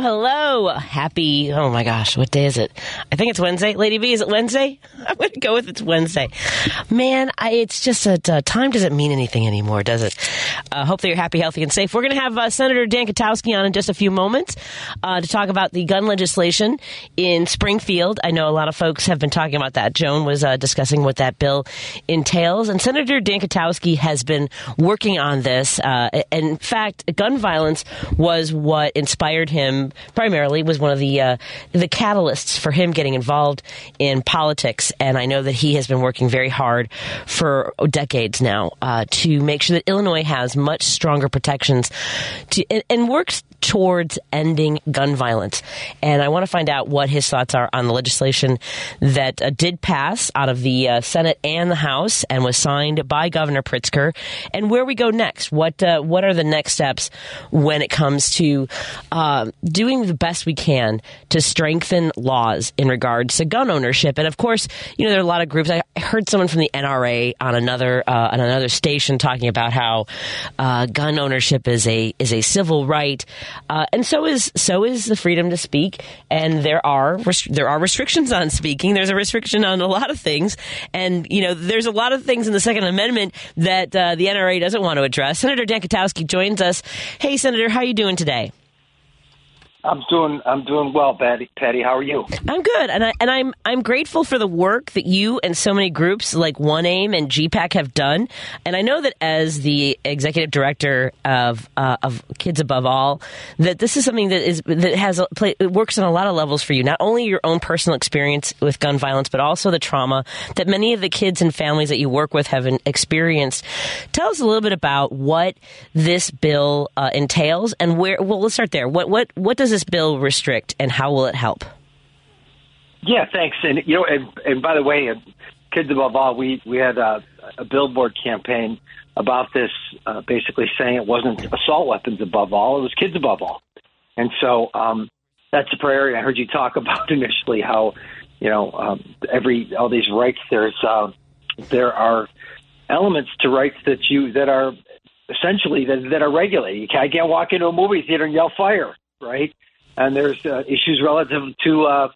Hello. Happy, oh my gosh, what day is it? I think it's Wednesday. Lady B, is it Wednesday? I'm going to go with it's Wednesday. Man, I, it's just that uh, time doesn't mean anything anymore, does it? Uh, hope that you're happy, healthy, and safe. We're going to have uh, Senator Dan Kotowski on in just a few moments uh, to talk about the gun legislation in Springfield. I know a lot of folks have been talking about that. Joan was uh, discussing what that bill entails, and Senator Dan Kotowski has been working on this. Uh, in fact, gun violence was what inspired him primarily was one of the uh, the catalysts for him getting involved in politics, and I know that he has been working very hard for decades now uh, to make sure that Illinois has much stronger protections to, and, and works towards ending gun violence. And I want to find out what his thoughts are on the legislation that uh, did pass out of the uh, Senate and the House and was signed by Governor Pritzker, and where we go next. What uh, what are the next steps when it comes to uh, doing the best we can to strengthen laws in regards to gun ownership? And of course, you know there are a lot of groups. I heard someone from the NRA on another uh, on another station talking about how uh, gun ownership is a is a civil right. Uh, and so is so is the freedom to speak. And there are there are restrictions on speaking. There's a restriction on a lot of things, and you know there's a lot of things in the Second Amendment that uh, the NRA doesn't want to address. Senator Dan Kotowski joins us. Hey, Senator, how you doing today? I'm doing I'm doing well, Patty. Patty, how are you? I'm good, and I and I'm I'm grateful for the work that you and so many groups like One Aim and GPAC have done. And I know that as the executive director of uh, of Kids Above All, that this is something that is that has a, play, it works on a lot of levels for you. Not only your own personal experience with gun violence, but also the trauma that many of the kids and families that you work with have experienced. Tell us a little bit about what this bill uh, entails and where. Well, let's start there. What what what does this bill restrict, and how will it help? Yeah, thanks. And you know, and, and by the way, uh, kids above all, we we had a, a billboard campaign about this, uh, basically saying it wasn't assault weapons above all; it was kids above all. And so um, that's the priority. I heard you talk about initially how you know um, every all these rights. There's uh, there are elements to rights that you that are essentially that, that are regulated. I can't walk into a movie theater and yell fire, right? And there's uh, issues relative to uh,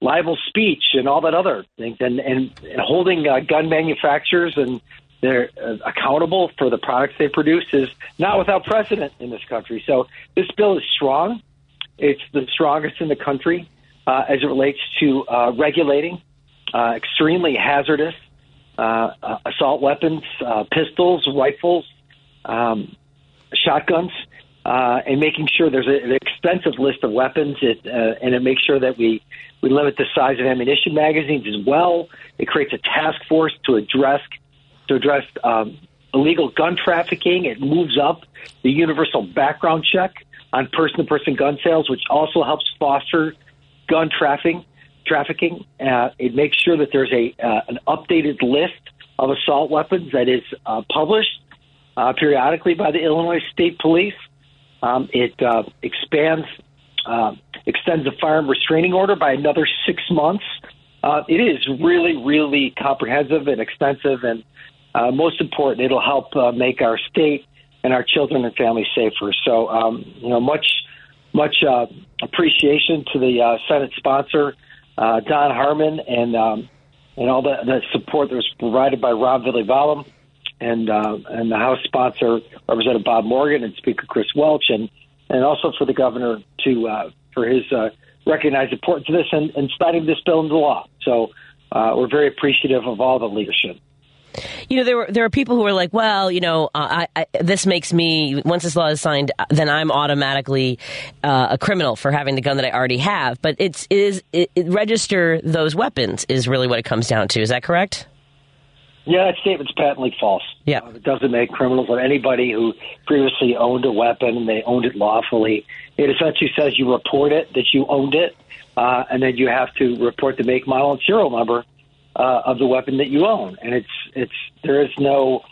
libel speech and all that other things, and and, and holding uh, gun manufacturers and they're uh, accountable for the products they produce is not without precedent in this country. So this bill is strong. It's the strongest in the country uh, as it relates to uh, regulating uh, extremely hazardous uh, uh, assault weapons, uh, pistols, rifles, um, shotguns uh, and making sure there's a, an extensive list of weapons, it, uh, and it makes sure that we, we limit the size of ammunition magazines as well. It creates a task force to address to address um, illegal gun trafficking. It moves up the universal background check on person-to-person gun sales, which also helps foster gun trafficking. Trafficking. Uh, it makes sure that there's a uh, an updated list of assault weapons that is uh, published uh, periodically by the Illinois State Police. Um, it uh, expands, uh, extends the firearm restraining order by another six months. Uh, it is really, really comprehensive and extensive, and uh, most important, it'll help uh, make our state and our children and families safer. So, um, you know, much, much uh, appreciation to the uh, Senate sponsor, uh, Don Harmon, and um, and all the, the support that was provided by Ram Villivalam and uh, and the House sponsor, Representative Bob Morgan, and Speaker Chris Welch, and and also for the governor to uh, for his uh, recognized importance of this and, and signing this bill into law. So uh, we're very appreciative of all the leadership. You know, there were there are people who are like, well, you know, uh, I, I, this makes me once this law is signed, then I'm automatically uh, a criminal for having the gun that I already have. But it's it is it, it register those weapons is really what it comes down to. Is that correct? Yeah, that statement's patently false. Yeah. Uh, it doesn't make criminals of anybody who previously owned a weapon and they owned it lawfully. It essentially says you report it, that you owned it, uh, and then you have to report the make, model, and serial number uh, of the weapon that you own. And it's it's there is no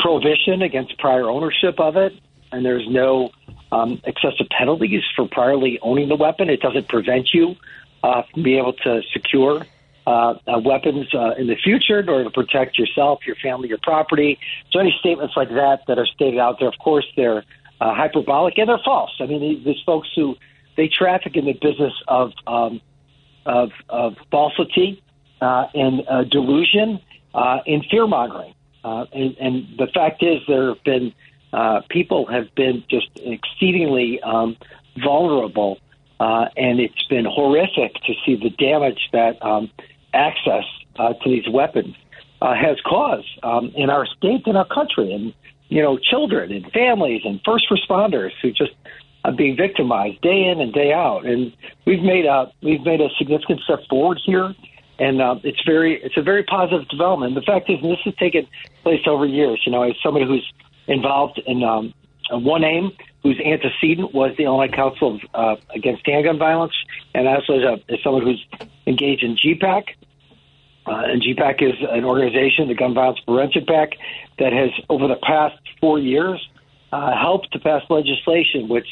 prohibition against prior ownership of it, and there's no um, excessive penalties for priorly owning the weapon. It doesn't prevent you uh, from being able to secure uh, uh, weapons uh, in the future in order to protect yourself, your family, your property. So any statements like that that are stated out there, of course, they're uh, hyperbolic and they're false. I mean, these, folks who they traffic in the business of um, of, of falsity uh, and uh, delusion uh, and fear mongering. Uh, and, and the fact is, there have been uh, people have been just exceedingly um, vulnerable, uh, and it's been horrific to see the damage that um, access uh, to these weapons uh, has caused um, in our state and our country, and you know, children and families and first responders who just are being victimized day in and day out. And we've made a we've made a significant step forward here, and uh, it's very it's a very positive development. The fact is, and this has taken place over years. You know, as somebody who's involved in um, one aim whose antecedent was the Illinois Council of, uh, Against Handgun Violence, and also as, a, as someone who's engaged in GPAC. Uh, and GPAC is an organization, the Gun Violence Prevention PAC, that has, over the past four years, uh, helped to pass legislation which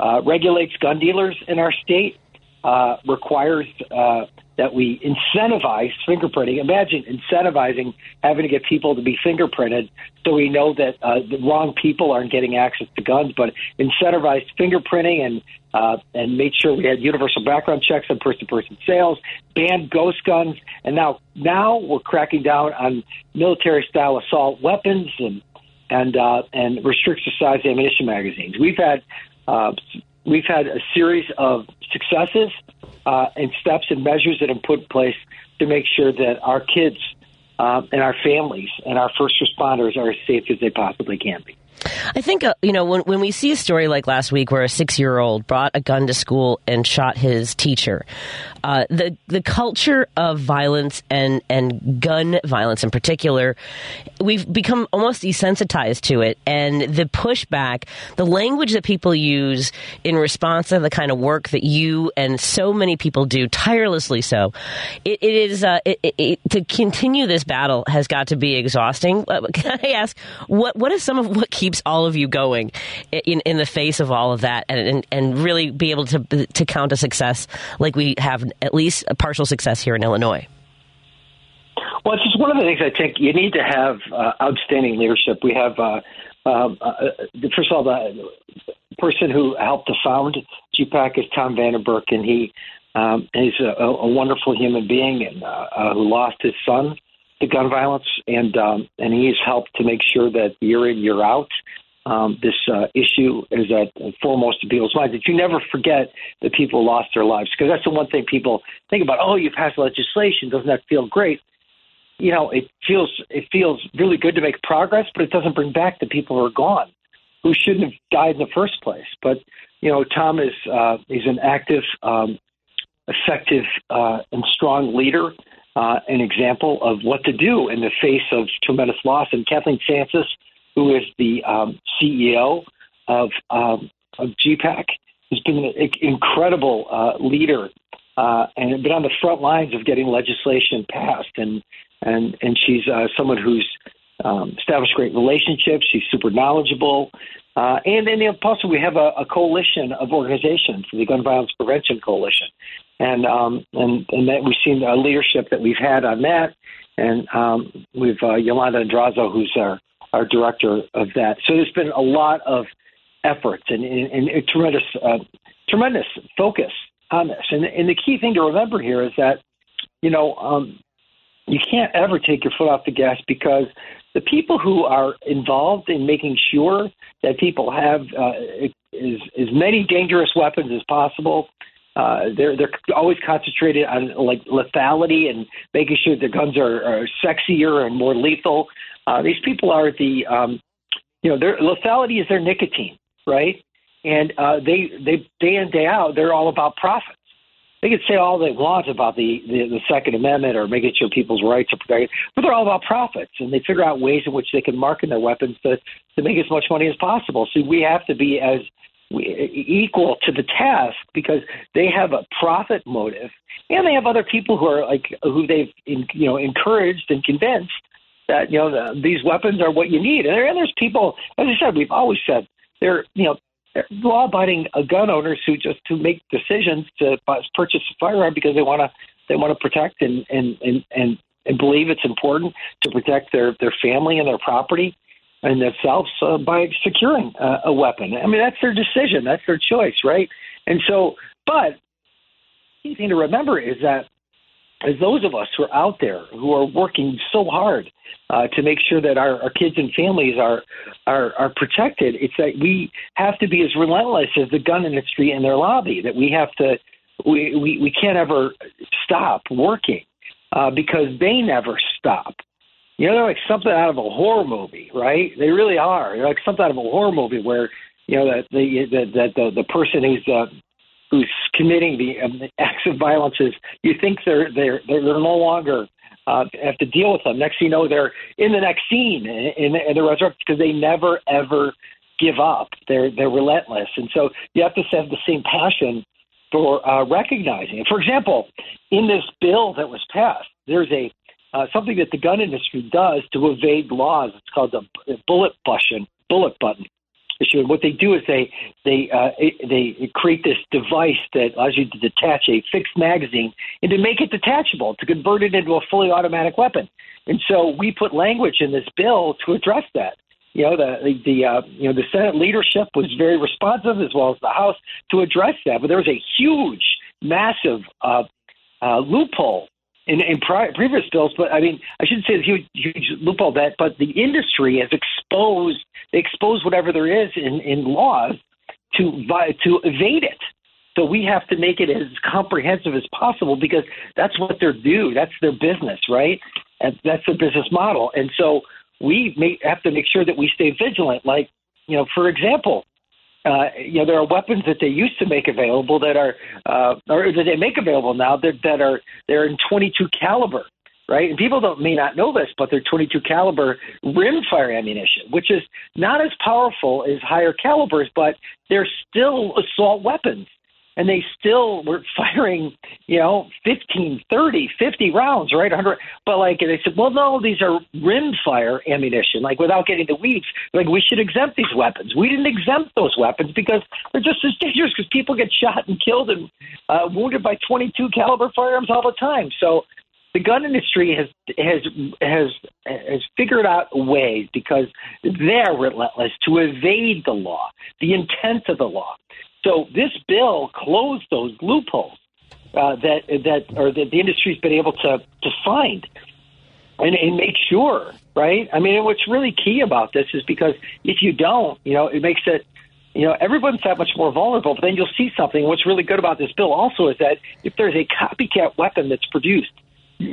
uh, regulates gun dealers in our state, uh, requires uh, that we incentivize fingerprinting. Imagine incentivizing having to get people to be fingerprinted so we know that uh, the wrong people aren't getting access to guns, but incentivized fingerprinting and uh, and made sure we had universal background checks on person-to-person sales, banned ghost guns, and now now we're cracking down on military-style assault weapons and and uh, and restricted size of ammunition magazines. We've had uh, we've had a series of successes uh, and steps and measures that have put in place to make sure that our kids uh, and our families and our first responders are as safe as they possibly can be. I think, uh, you know, when, when we see a story like last week where a six year old brought a gun to school and shot his teacher, uh, the, the culture of violence and, and gun violence in particular, we've become almost desensitized to it. And the pushback, the language that people use in response to the kind of work that you and so many people do, tirelessly so, it, it is, uh, it, it, to continue this battle has got to be exhausting. Uh, can I ask, what, what is some of what keeps all of you going in, in the face of all of that and, and, and really be able to, to count a success like we have at least a partial success here in Illinois? Well, it's just one of the things I think you need to have uh, outstanding leadership. We have, uh, um, uh, first of all, the person who helped to found GPAC is Tom Vanden Berk, and he um, he's a, a wonderful human being and uh, uh, who lost his son to gun violence, and um, and he's helped to make sure that year in year out um, this uh, issue is at foremost of people's minds. That you never forget that people lost their lives because that's the one thing people think about. Oh, you passed legislation, doesn't that feel great? You know, it feels it feels really good to make progress, but it doesn't bring back the people who are gone, who shouldn't have died in the first place. But you know, Tom is uh, he's an active, um, effective, uh, and strong leader uh, an example of what to do in the face of tremendous loss. And Kathleen Francis, who is the um, CEO of, um, of GPAC, has been an incredible uh, leader uh, and been on the front lines of getting legislation passed. And and and she's uh, someone who's um, established great relationships. She's super knowledgeable. Uh, and then also we have a, a, coalition of organizations, the Gun Violence Prevention Coalition, and um, and and that we've seen leadership that we've had on that, and um, we've uh, Yolanda Androzzo, who's our our director of that. So there's been a lot of efforts and, and, and a tremendous uh, tremendous focus on this. And, and the key thing to remember here is that you know um, you can't ever take your foot off the gas because the people who are involved in making sure that people have uh, as, as many dangerous weapons as possible uh, they're they're always concentrated on like lethality and making sure the guns are, are sexier and more lethal. Uh, these people are the um, you know their lethality is their nicotine, right? And uh, they they day in day out they're all about profits. They can say all they want about the, the the Second Amendment or making sure people's rights are protected, but they're all about profits, and they figure out ways in which they can market their weapons to to make as much money as possible. So we have to be as equal to the task because they have a profit motive and they have other people who are like who they've you know encouraged and convinced that you know the, these weapons are what you need. And, there, and there's people, as I said, we've always said they're you know law-abiding uh, gun owners who just to make decisions to purchase a firearm because they want to they want to protect and and and and, and believe it's important to protect their their family and their property and themselves uh, by securing uh, a weapon. I mean, that's their decision, that's their choice, right? And so, but the thing to remember is that as those of us who are out there who are working so hard uh, to make sure that our, our kids and families are, are are protected, it's that we have to be as relentless as the gun industry and their lobby. That we have to we we, we can't ever stop working uh, because they never stop. You know, they're like something out of a horror movie, right? They really are. They're like something out of a horror movie where you know that the that the, the the person who's uh, who's committing the, um, the acts of violence is you think they're they're they're no longer uh, have to deal with them. Next you know, they're in the next scene in, in, in the resurrection because they never ever give up. They're they're relentless, and so you have to have the same passion for uh, recognizing it. For example, in this bill that was passed, there's a uh, something that the gun industry does to evade laws. It's called the bullet button. Bullet button issue. And what they do is they they uh, they create this device that allows you to detach a fixed magazine and to make it detachable to convert it into a fully automatic weapon. And so we put language in this bill to address that. You know the the, uh, you know the Senate leadership was very responsive as well as the House to address that. But there was a huge, massive uh, uh, loophole in, in pri- previous bills, but I mean, I shouldn't say huge, huge loophole that, but the industry has exposed, expose whatever there is in, in laws to to evade it. So we have to make it as comprehensive as possible because that's what they're due. That's their business, right? And that's their business model. And so we may have to make sure that we stay vigilant. Like, you know, for example, uh, you know, there are weapons that they used to make available that are, uh, or that they make available now that, that are they're in 22 caliber, right? And people don't may not know this, but they're 22 caliber rimfire ammunition, which is not as powerful as higher calibers, but they're still assault weapons and they still were firing, you know, 15, 30, 50 rounds, right? 100. But like, they said, well, no, these are rimfire ammunition. Like, without getting the weeds, like, we should exempt these weapons. We didn't exempt those weapons because they're just as dangerous because people get shot and killed and uh, wounded by 22 caliber firearms all the time. So, the gun industry has has has has figured out ways because they're relentless to evade the law, the intent of the law. So this bill closed those loopholes uh, that that or that the industry's been able to to find and, and make sure, right? I mean, what's really key about this is because if you don't, you know, it makes it you know, everyone's that much more vulnerable, but then you'll see something. What's really good about this bill also is that if there's a copycat weapon that's produced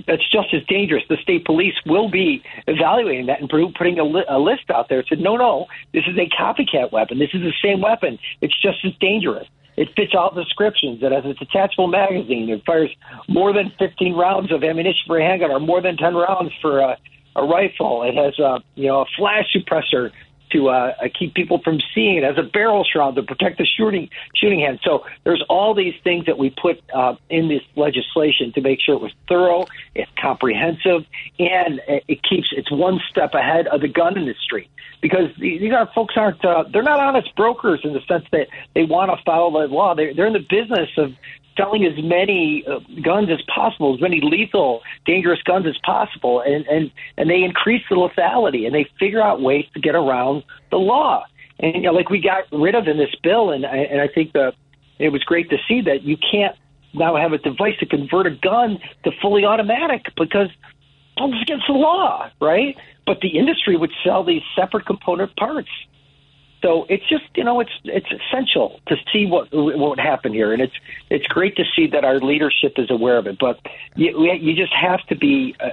that's just as dangerous. The state police will be evaluating that and putting a, li- a list out there. Said, no, no, this is a copycat weapon. This is the same weapon. It's just as dangerous. It fits all descriptions. It has a detachable magazine. It fires more than 15 rounds of ammunition for a handgun, or more than 10 rounds for a, a rifle. It has a you know a flash suppressor to uh, uh, keep people from seeing it as a barrel shroud to protect the shooting shooting hand. So there's all these things that we put uh, in this legislation to make sure it was thorough, it's comprehensive, and it keeps it's one step ahead of the gun industry because these are folks aren't uh, they're not honest brokers in the sense that they want to follow the law. They're, they're in the business of selling as many uh, guns as possible, as many lethal, dangerous guns as possible, and and and they increase the lethality, and they figure out ways to get around the law. And you know, like we got rid of in this bill, and I, and I think the it was great to see that you can't now have a device to convert a gun to fully automatic because it's against the law, right? But the industry would sell these separate component parts so it's just you know it's it's essential to see what what happened here, and it's it's great to see that our leadership is aware of it. But you you just have to be uh,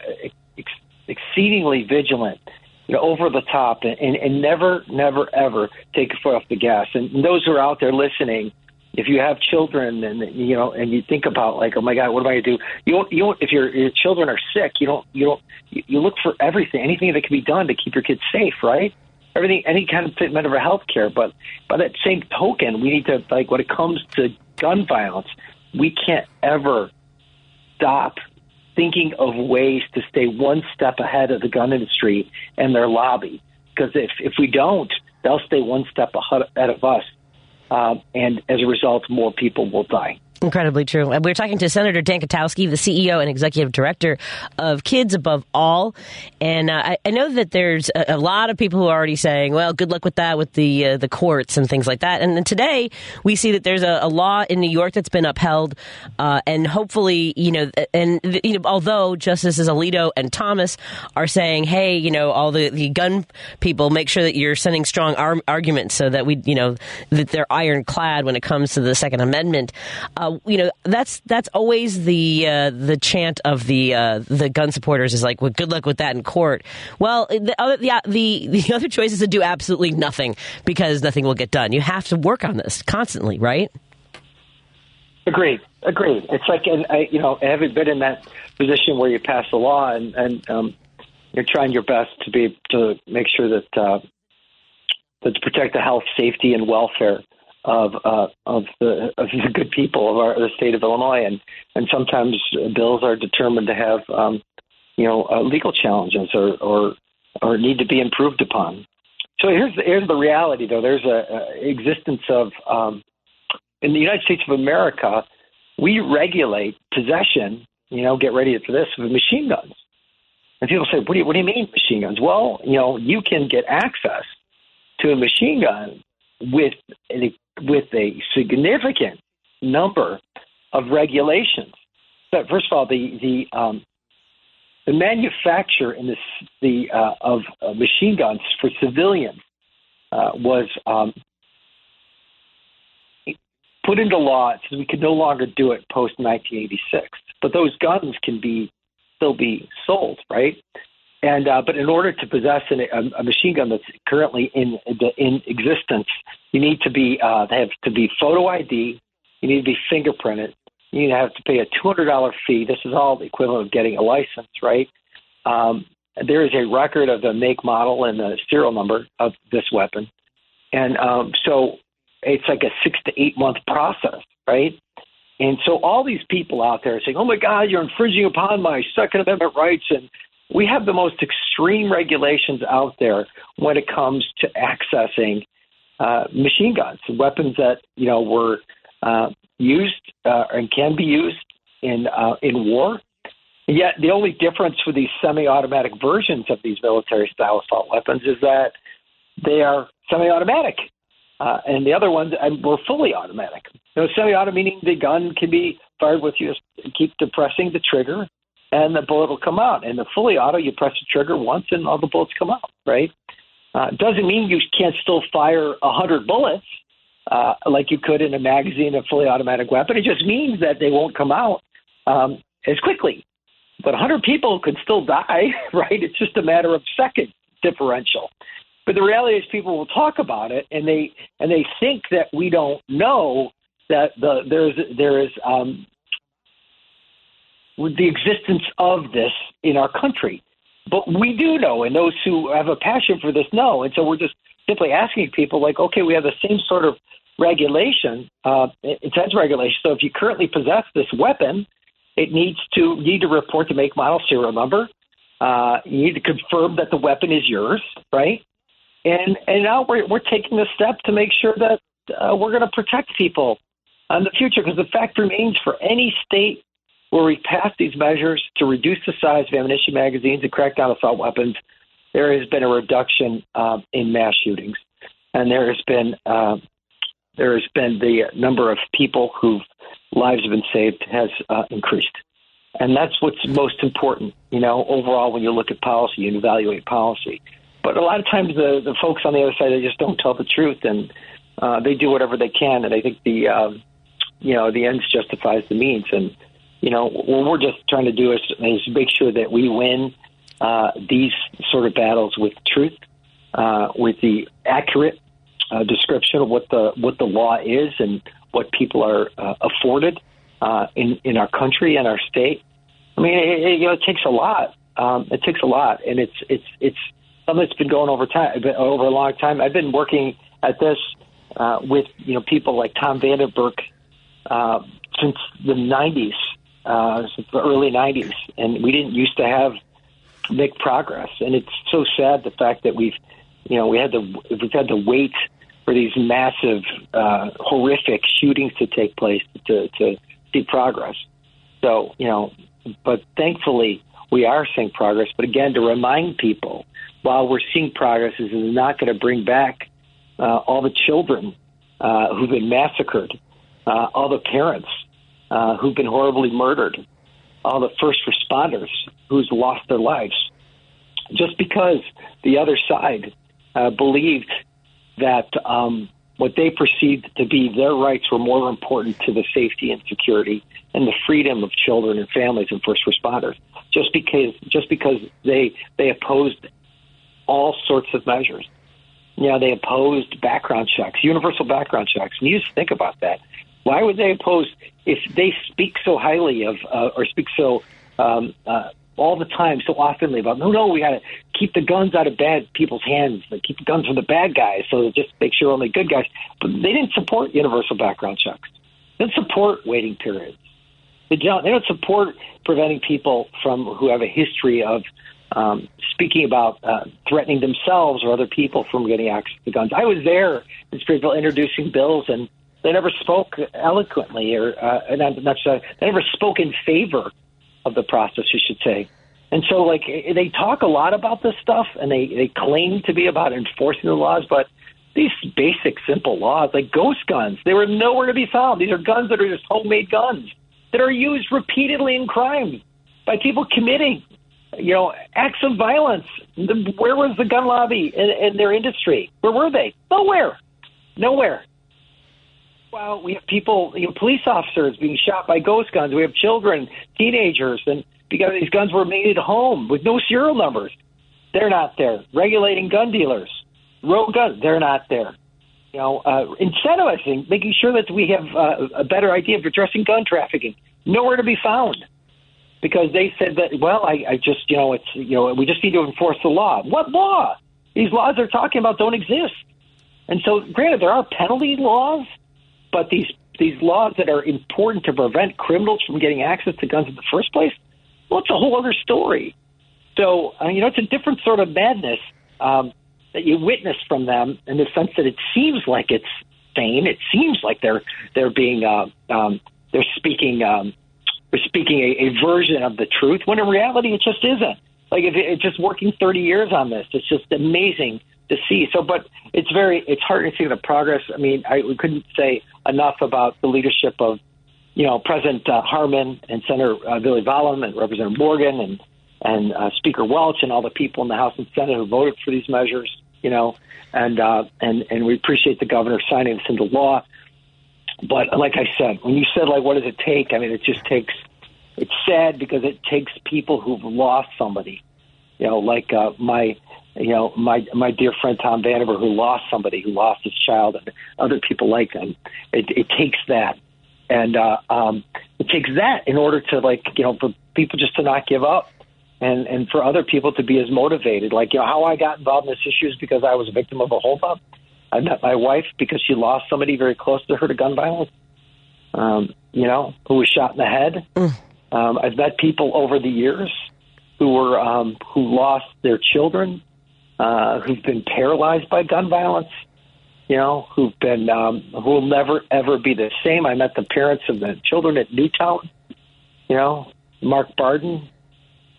ex- exceedingly vigilant, you know, over the top, and, and never never ever take a foot off the gas. And those who are out there listening, if you have children and you know and you think about like oh my god what am i going to do you don't you don't if your your children are sick you don't you don't you look for everything anything that can be done to keep your kids safe right everything, any kind of treatment of health care. But by that same token, we need to like when it comes to gun violence, we can't ever stop thinking of ways to stay one step ahead of the gun industry and their lobby. Because if, if we don't, they'll stay one step ahead of us. Um, and as a result, more people will die. Incredibly true. We're talking to Senator Dan Kotowski, the CEO and executive director of Kids Above All. And uh, I, I, know that there's a, a, lot of people who are already saying, well, good luck with that with the uh, the courts and things like that. And then today we see that there's a, a law in New York that's been upheld. Uh, and hopefully, you know, and you know, although Justices Alito and Thomas are saying, hey, you know, all the, the gun people, make sure that you're sending strong ar- arguments so that we, you know, that they're ironclad when it comes to the Second Amendment. Uh, uh, you know, that's that's always the uh, the chant of the uh, the gun supporters is like, well, good luck with that in court. Well, the other the, the the other choice is to do absolutely nothing because nothing will get done. You have to work on this constantly, right? Agreed. Agreed. It's like, and I, you know, having been in that position where you pass a law and and um, you're trying your best to be to make sure that uh, that to protect the health, safety, and welfare of uh, of the of the good people of our the state of Illinois, and and sometimes bills are determined to have um, you know uh, legal challenges or, or or need to be improved upon. So here's the, here's the reality, though. There's a, a existence of um, in the United States of America, we regulate possession. You know, get ready for this of machine guns. And people say, "What do you what do you mean machine guns?" Well, you know, you can get access to a machine gun with a, with a significant number of regulations. But first of all, the the um, the manufacture in this the uh, of uh, machine guns for civilians uh, was um, put into law so we could no longer do it post 1986. But those guns can be still be sold, right? And uh, but in order to possess an, a, a, machine gun that's currently in in existence, you need to be uh, have to be photo ID. You need to be fingerprinted. You need to have to pay a two hundred dollar fee. This is all the equivalent of getting a license, right? Um, there is a record of the make, model, and the serial number of this weapon, and um, so it's like a six to eight month process, right? And so all these people out there are saying, "Oh my God, you're infringing upon my Second Amendment rights," and we have the most extreme regulations out there when it comes to accessing uh, machine guns, weapons that you know were uh, used uh, and can be used in uh, in war. And yet, the only difference with these semi-automatic versions of these military-style assault weapons is that they are semi-automatic, uh, and the other ones were fully automatic. You know, semi-automatic meaning the gun can be fired with you just keep depressing the trigger and the bullet will come out. And the fully auto, you press the trigger once and all the bullets come out, right? Uh, doesn't mean you can't still fire a hundred bullets uh, like you could in a magazine, a fully automatic weapon. It just means that they won't come out um, as quickly. But a 100 people could still die, right? It's just a matter of second differential. But the reality is, people will talk about it, and they and they think that we don't know that the there's there is um, the existence of this in our country. But we do know, and those who have a passion for this know. And so we're just simply asking people, like, okay, we have the same sort of regulation, uh, intense regulation. So if you currently possess this weapon, it needs to need to report the make, model, serial number. Uh, you need to confirm that the weapon is yours, right? And and now we're we're taking the step to make sure that uh, we're going to protect people in the future because the fact remains for any state where we pass these measures to reduce the size of ammunition magazines and crack down on assault weapons, there has been a reduction uh, in mass shootings, and there has been uh, there has been the number of people whose lives have been saved has uh, increased, and that's what's most important. You know, overall, when you look at policy and evaluate policy, but a lot of times the the folks on the other side they just don't tell the truth and uh, they do whatever they can, and I think the um, you know the ends justifies the means. And you know, what we're just trying to do is, is make sure that we win uh, these sort of battles with truth, uh, with the accurate uh, description of what the what the law is and what people are uh, afforded uh, in in our country and our state. I mean, it, it, you know, it takes a lot. Um, it takes a lot, and it's it's it's something that's been going over time over a long time. I've been working at this uh, with you know people like Tom Vanden Berk since the '90s uh, the early '90s, and we didn't used to have make progress. And it's so sad the fact that we've, you know, we had to we've had to wait for these massive, uh, horrific shootings to take place to to see progress. So you know, but thankfully we are seeing progress. But again, to remind people, while we're seeing progress, is not going to bring back uh, all the children uh, who've been massacred, uh, all the parents uh, who've been horribly murdered, all the first responders who's lost their lives, just because the other side uh, believed that um, what they perceived to be their rights were more important to the safety and security and the freedom of children and families and first responders. Just because, just because they they opposed all sorts of measures. You know, they opposed background checks, universal background checks. And you just think about that. Why would they oppose if they speak so highly of uh, or speak so um, uh, all the time, so oftenly about no, no, we got to keep the guns out of bad people's hands, like, keep the guns from the bad guys, so just make sure only good guys. But they didn't support universal background checks. They didn't support waiting periods. They don't. They don't support preventing people from who have a history of um, speaking about uh, threatening themselves or other people from getting access to guns. I was there in Springfield introducing bills, and they never spoke eloquently, or uh, not, not uh, they never spoke in favor of the process, you should say. And so, like, they talk a lot about this stuff, and they they claim to be about enforcing the laws, but these basic, simple laws, like ghost guns, they were nowhere to be found. These are guns that are just homemade guns that are used repeatedly in crime by people committing you know, acts of violence. Where was the gun lobby in, in their industry? Where were they? Nowhere. Nowhere. Well, we have people, you know, police officers being shot by ghost guns. We have children, teenagers, and because these guns were made at home with no serial numbers. They're not there. Regulating gun dealers, road guns, they're not there. You know, uh, incentivizing, making sure that we have uh, a better idea of addressing gun trafficking. Nowhere to be found because they said that, well, I, I just, you know, it's, you know, we just need to enforce the law. What law? These laws they're talking about don't exist. And so, granted, there are penalty laws, but these these laws that are important to prevent criminals from getting access to guns in the first place, well, it's a whole other story. So, uh, you know, it's a different sort of madness um, that you witness from them in the sense that it seems like it's sane. It seems like they're they're being uh, um, they're speaking um, we're speaking a, a version of the truth when in reality it just isn't. Like if it, it's just working 30 years on this, it's just amazing to see. So, but it's very, it's hard to see the progress. I mean, I we couldn't say enough about the leadership of, you know, President uh, Harmon and Senator uh, Villivalam and Representative Morgan and and uh, Speaker Welch and all the people in the House and Senate who voted for these measures. You know, and uh, and and we appreciate the governor signing this into law. But like I said, when you said like, what does it take? I mean, it just takes. It's sad because it takes people who've lost somebody. You know, like uh, my, you know, my my dear friend Tom Vanden Berk, who lost somebody, who lost his child, and other people like them. It, it takes that, and uh, um, it takes that in order to like, you know, for people just to not give up and and for other people to be as motivated. Like you know how I got involved in this issue is because I was a victim of a holdup. I met my wife because she lost somebody very close to her to gun violence. Um, you know, who was shot in the head. Mm. Um, I've met people over the years who were um, who lost their children, uh, who've been paralyzed by gun violence. You know, who've been um, who will never ever be the same. I met the parents of the children at Newtown. You know, Mark Barden,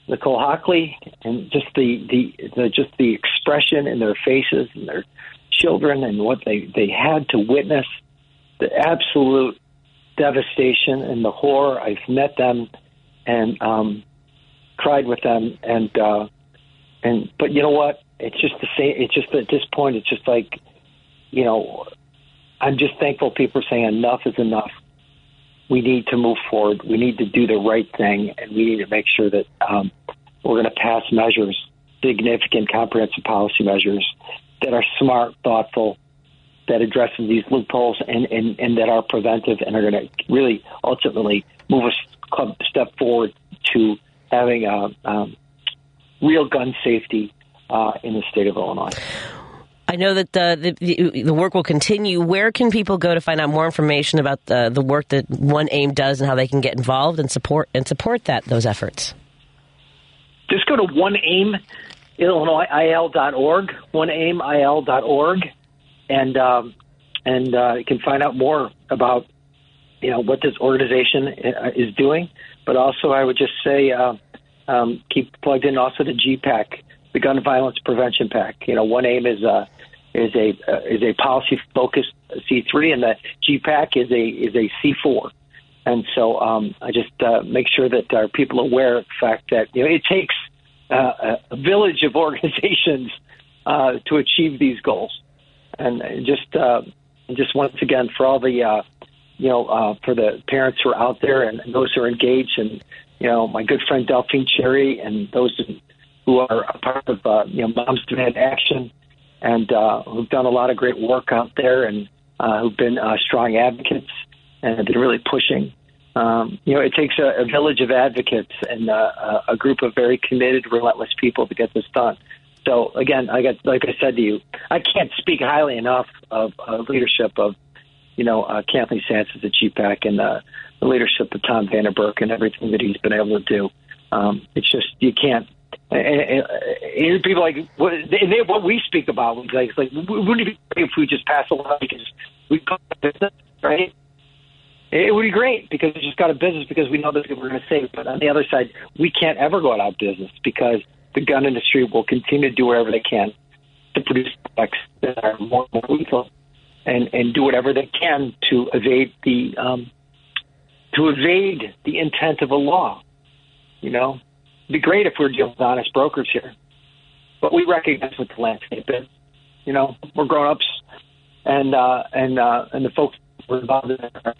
Nicole Hockley, and just the, the the just the expression in their faces and their children and what they, they had to witness, the absolute devastation and the horror. I've met them and um, cried with them, and uh, and but you know what? It's just the same. It's just at this point, it's just like, you know, I'm just thankful people are saying enough is enough. We need to move forward. We need to do the right thing, and we need to make sure that um, we're going to pass measures, significant, comprehensive policy measures that are smart, thoughtful, that addresses these loopholes and, and, and that are preventive and are going to really ultimately move a step forward to having a, um, real gun safety uh, in the state of Illinois. I know that the, the the work will continue. Where can people go to find out more information about the the work that One Aim does and how they can get involved and support and support that those efforts? Just go to one aim illinoisil.org, oneaimil.org, and um, and uh, you can find out more about you know what this organization uh, is doing. But also, I would just say uh, um, keep plugged in also to GPAC, the Gun Violence Prevention PAC. You know, one aim is a is a uh, is a policy focused C3, and the GPAC is a is a C4. And so um, I just uh, make sure that our people are aware of the fact that you know it takes uh, a village of organizations uh, to achieve these goals. And just uh, just once again for all the uh, you know uh, for the parents who are out there and those who are engaged, and you know my good friend Delphine Cherry and those who are a part of uh, you know Moms Demand Action and uh, who've done a lot of great work out there and uh, who've been uh, strong advocates and have been really pushing. Um, you know, it takes a, a village of advocates and uh, a group of very committed, relentless people to get this done. So again, I got like I said to you, I can't speak highly enough of uh, leadership of you know uh, Kathleen Sances at GPAC and uh, the leadership of Tom Vanden Berk and everything that he's been able to do. Um, it's just you can't. And, and, and people like what, and they, what we speak about, like, like wouldn't it be great if we just pass a law because we go business, right? It would be great because we just got a business because we know that we're going to save. But on the other side, we can't ever go out of business because the gun industry will continue to do whatever they can to produce products that are more, more lethal and, and do whatever they can to evade the um, to evade the intent of a law. You know, be great if we were dealing with honest brokers here, but we recognize what the landscape is. You know, we're grown ups, and uh, and uh, and the folks we're involved in our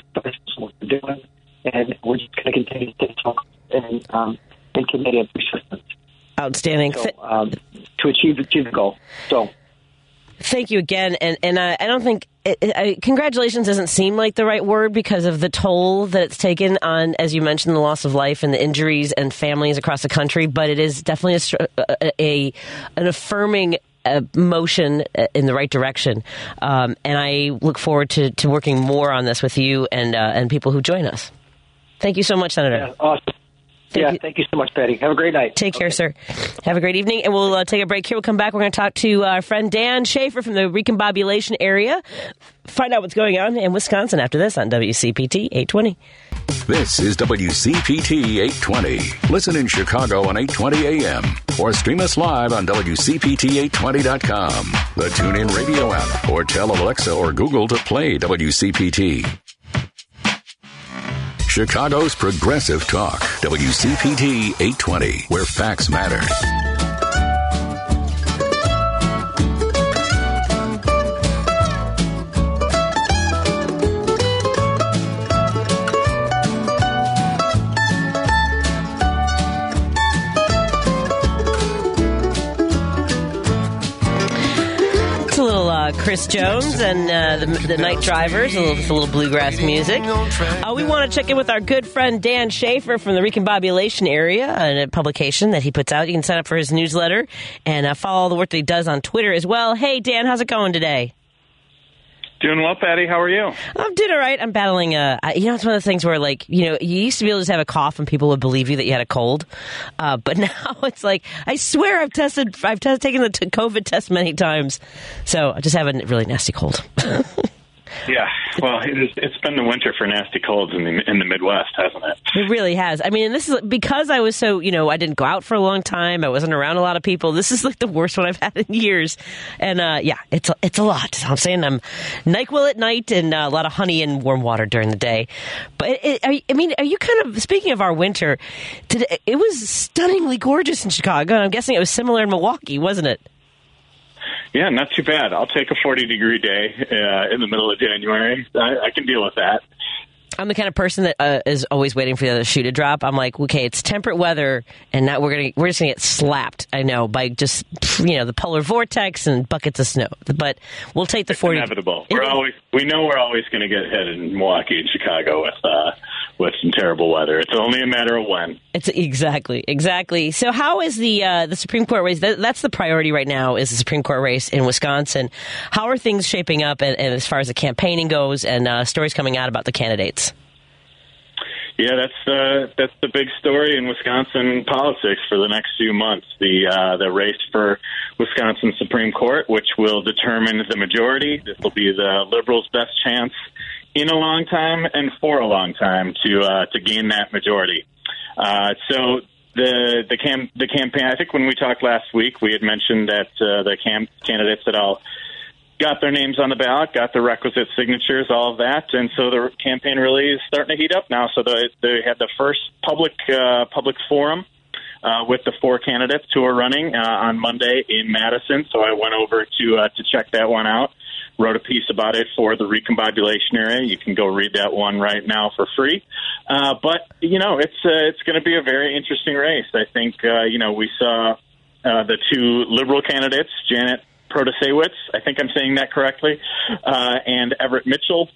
what we're doing, and we're just going to continue to talk and um, and committed persistence. Outstanding. So, um, to achieve achieve the goal. So. Thank you again, and and I, I don't think it, it, congratulations doesn't seem like the right word because of the toll that it's taken on, as you mentioned, the loss of life and the injuries and families across the country. But it is definitely a, a, a an affirming uh, motion uh, in the right direction. Um, and I look forward to, to working more on this with you and uh, and people who join us. Thank you so much, Senator. Yeah, awesome. Thank yeah, you. thank you so much, Patty. Have a great night. Take okay. care, sir. Have a great evening, and we'll uh, take a break here. We'll come back. We're going to talk to our friend Dan Shafer from the recombobulation area, find out what's going on in Wisconsin after this on WCPT 820. This is WCPT 820. Listen in Chicago on 820 AM or stream us live on WCPT820.com, the TuneIn radio app, or tell Alexa or Google to play WCPT. Chicago's Progressive Talk, WCPT 820, where facts matter. Chris Jones and uh, the, the, Night Drivers, a little, a little bluegrass music. Uh, we want to check in with our good friend Dan Shafer from the Recombobulation Area, a publication that he puts out. You can sign up for his newsletter and uh, follow all the work that he does on Twitter as well. Hey, Dan, how's it going today? Doing well, Patty. How are you? I'm doing all right. I'm battling. a. you know, it's one of those things where, like, you know, you used to be able to just have a cough and people would believe you that you had a cold, uh, but now it's like I swear I've tested, I've t- taken the t- COVID test many times, so I just have a really nasty cold. Yeah, well, it is, it's been the winter for nasty colds in the in the Midwest, hasn't it? It really has. I mean, this is because I was so you know I didn't go out for a long time. I wasn't around a lot of people. This is like the worst one I've had in years, and uh, yeah, it's a, it's a lot. I'm saying I'm Nyquil at night and uh, a lot of honey and warm water during the day. But it, it, I mean, are you kind of speaking of our winter? Today, it was stunningly gorgeous in Chicago, and I'm guessing it was similar in Milwaukee, wasn't it? Yeah, not too bad. I'll take a 40 degree day uh, in the middle of January. I, I can deal with that. I'm the kind of person that uh, is always waiting for the other shoe to drop. I'm like, okay, it's temperate weather, and now we're gonna we're just gonna get slapped. I know by just you know the polar vortex and buckets of snow, but we'll take the it's 40. Inevitable. We're always we know we're always going to get hit in Milwaukee and Chicago with uh, with some terrible weather. It's only a matter of when. It's exactly, exactly. So, how is the uh, the Supreme Court race? That, that's the priority right now. Is the Supreme Court race in Wisconsin? How are things shaping up, and, and as far as the campaigning goes, and uh, stories coming out about the candidates? Yeah, that's uh, that's the big story in Wisconsin politics for the next few months. The uh, the race for Wisconsin Supreme Court, which will determine the majority. This will be the Liberals' best chance in a long time and for a long time to uh, to gain that majority. Uh, so the the cam the campaign. I think when we talked last week, we had mentioned that uh, the cam candidates that all got their names on the ballot, got the requisite signatures, all of that, and so the campaign really is starting to heat up now. So they they had the first public uh, public forum. Uh, with the four candidates who are running uh, on Monday in Madison, so I went over to uh, to check that one out. Wrote a piece about it for the Recombobulation area. You can go read that one right now for free. Uh, but you know, it's uh, it's going to be a very interesting race. I think uh, you know we saw uh, the two liberal candidates, Janet Protasiewicz, I think I'm saying that correctly, uh, and Everett Mitchell,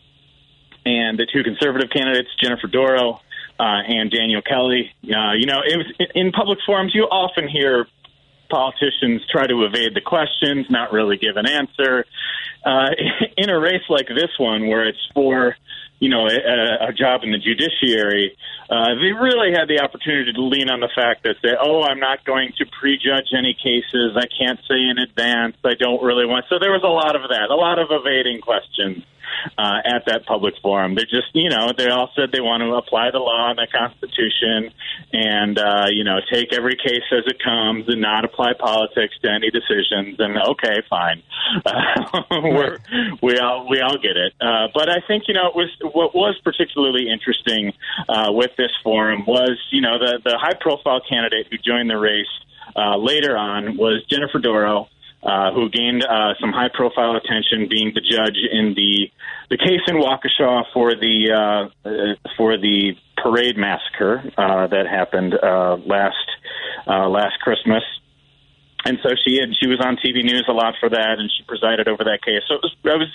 and the two conservative candidates, Jennifer Dorow uh, and Daniel Kelly. Uh, you know, it was in public forums. You often hear politicians try to evade the questions, not really give an answer. Uh, in a race like this one, where it's for you know, a, a job in the judiciary, uh, they really had the opportunity to lean on the fact that say, oh, I'm not going to prejudge any cases. I can't say in advance. I don't really want. So there was a lot of that, a lot of evading questions uh, at that public forum. They just, you know, they all said they want to apply the law and the Constitution, and uh, you know, take every case as it comes and not apply politics to any decisions. And okay, fine, uh, we're, we all we all get it. Uh, but I think you know, it was what was particularly interesting uh, with this forum was, you know, the the high profile candidate who joined the race. Uh, later on was Jennifer Dorow, uh, who gained uh, some high profile attention being the judge in the the case in Waukesha for the uh, uh, for the parade massacre uh, that happened uh, last uh, last Christmas. And so she had she was on TV news a lot for that, and she presided over that case. So it was I was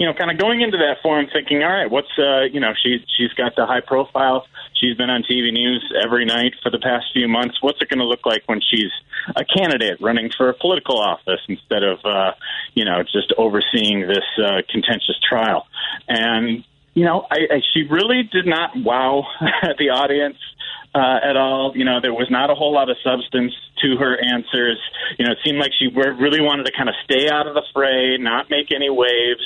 you know, kind of going into that forum thinking, all right, what's uh, you know, she she's got the high profile. She's been on TV news every night for the past few months. What's it going to look like when she's a candidate running for a political office instead of uh, you know just overseeing this uh, contentious trial? And you know, I, I, she really did not wow the audience uh, at all. You know, there was not a whole lot of substance to her answers. You know, it seemed like she really wanted to kind of stay out of the fray, not make any waves.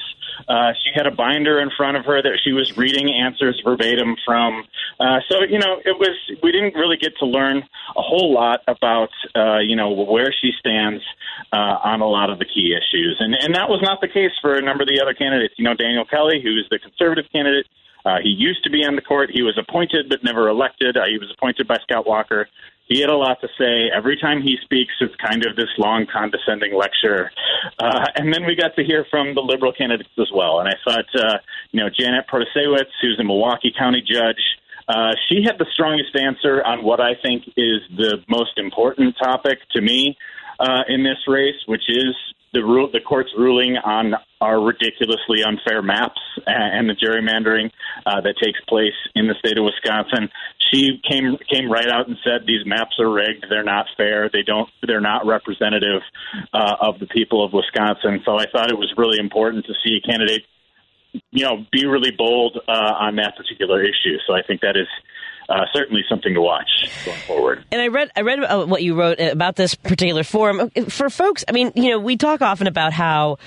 Uh, she had a binder in front of her that she was reading answers verbatim from. Uh, so, you know, it was, we didn't really get to learn a whole lot about, uh, you know, where she stands uh, on a lot of the key issues. And, and that was not the case for a number of the other candidates. You know, Daniel Kelly, who's the conservative candidate, uh, he used to be on the court. He was appointed but never elected. Uh, he was appointed by Scott Walker. He had a lot to say. Every time he speaks, it's kind of this long, condescending lecture. Uh, and then we got to hear from the liberal candidates as well. And I thought, uh, you know, Janet Protasiewicz, who's a Milwaukee County judge, uh, she had the strongest answer on what I think is the most important topic to me uh, in this race, which is the rule, the court's ruling on our ridiculously unfair maps and the gerrymandering uh, that takes place in the state of Wisconsin. She came came right out and said these maps are rigged. They're not fair. They don't. They're not representative uh, of the people of Wisconsin. So I thought it was really important to see a candidate, you know, be really bold uh, on that particular issue. So I think that is uh, certainly something to watch going forward. And I read I read what you wrote about this particular forum for folks. I mean, you know, we talk often about how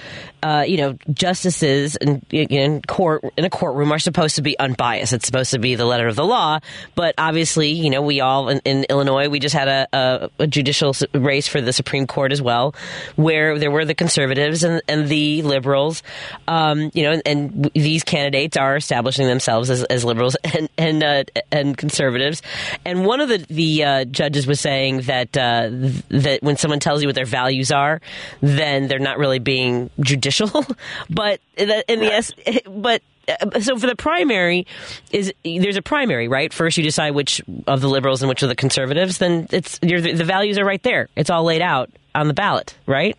uh, you know justices in, in court in a courtroom are supposed to be unbiased. It's supposed to be the letter of the law. But obviously, you know, we all in, in Illinois we just had a, a, a, judicial race for the Supreme Court as well, where there were the conservatives and, and the liberals. Um, you know, and, and, these candidates are establishing themselves as, as liberals and and uh, and conservatives. And one of the the uh, judges was saying that uh, th- that when someone tells you what their values are, then they're not really being judicial. but in the, in the but uh, so for the primary is there's a primary right? First you decide which of the liberals and which of the conservatives then it's the values are right there. It's all laid out on the ballot right?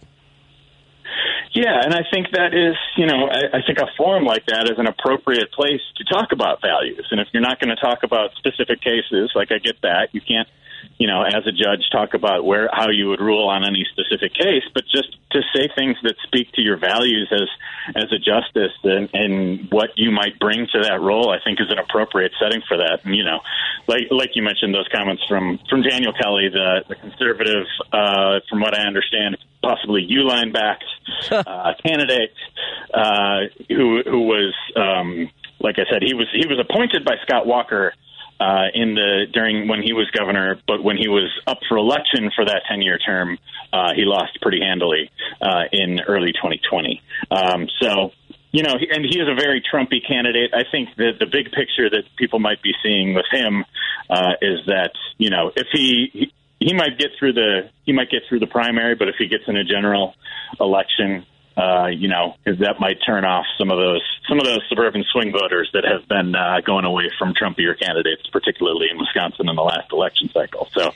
Yeah, and I think that is, you know, I, I think a forum like that is an appropriate place to talk about values. And if you're not going to talk about specific cases, like I get that, you can't you know, as a judge, talk about where how you would rule on any specific case, but just to say things that speak to your values as as a justice and, and what you might bring to that role, I think is an appropriate setting for that. And you know, like like you mentioned, those comments from from Daniel Kelly, the the conservative, uh, from what I understand, possibly Uline backed uh, candidate uh, who who was. Um, like I said, he was he was appointed by Scott Walker uh, in the during when he was governor, but when he was up for election for that 10 year term, uh, he lost pretty handily uh, in early 2020. Um, so. You know, and he is a very Trumpy candidate. I think that the big picture that people might be seeing with him uh, is that you know if he, he he might get through the he might get through the primary, but if he gets in a general election, uh, you know, that might turn off some of those some of those suburban swing voters that have been uh, going away from Trumpier candidates, particularly in Wisconsin in the last election cycle. So,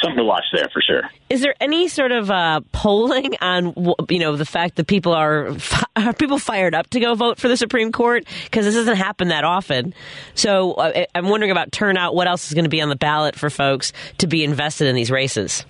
something to watch there for sure. Is there any sort of uh, polling on you know the fact that people are are people fired up to go vote for the Supreme Court because this doesn't happen that often? So uh, I'm wondering about turnout. What else is going to be on the ballot for folks to be invested in these races?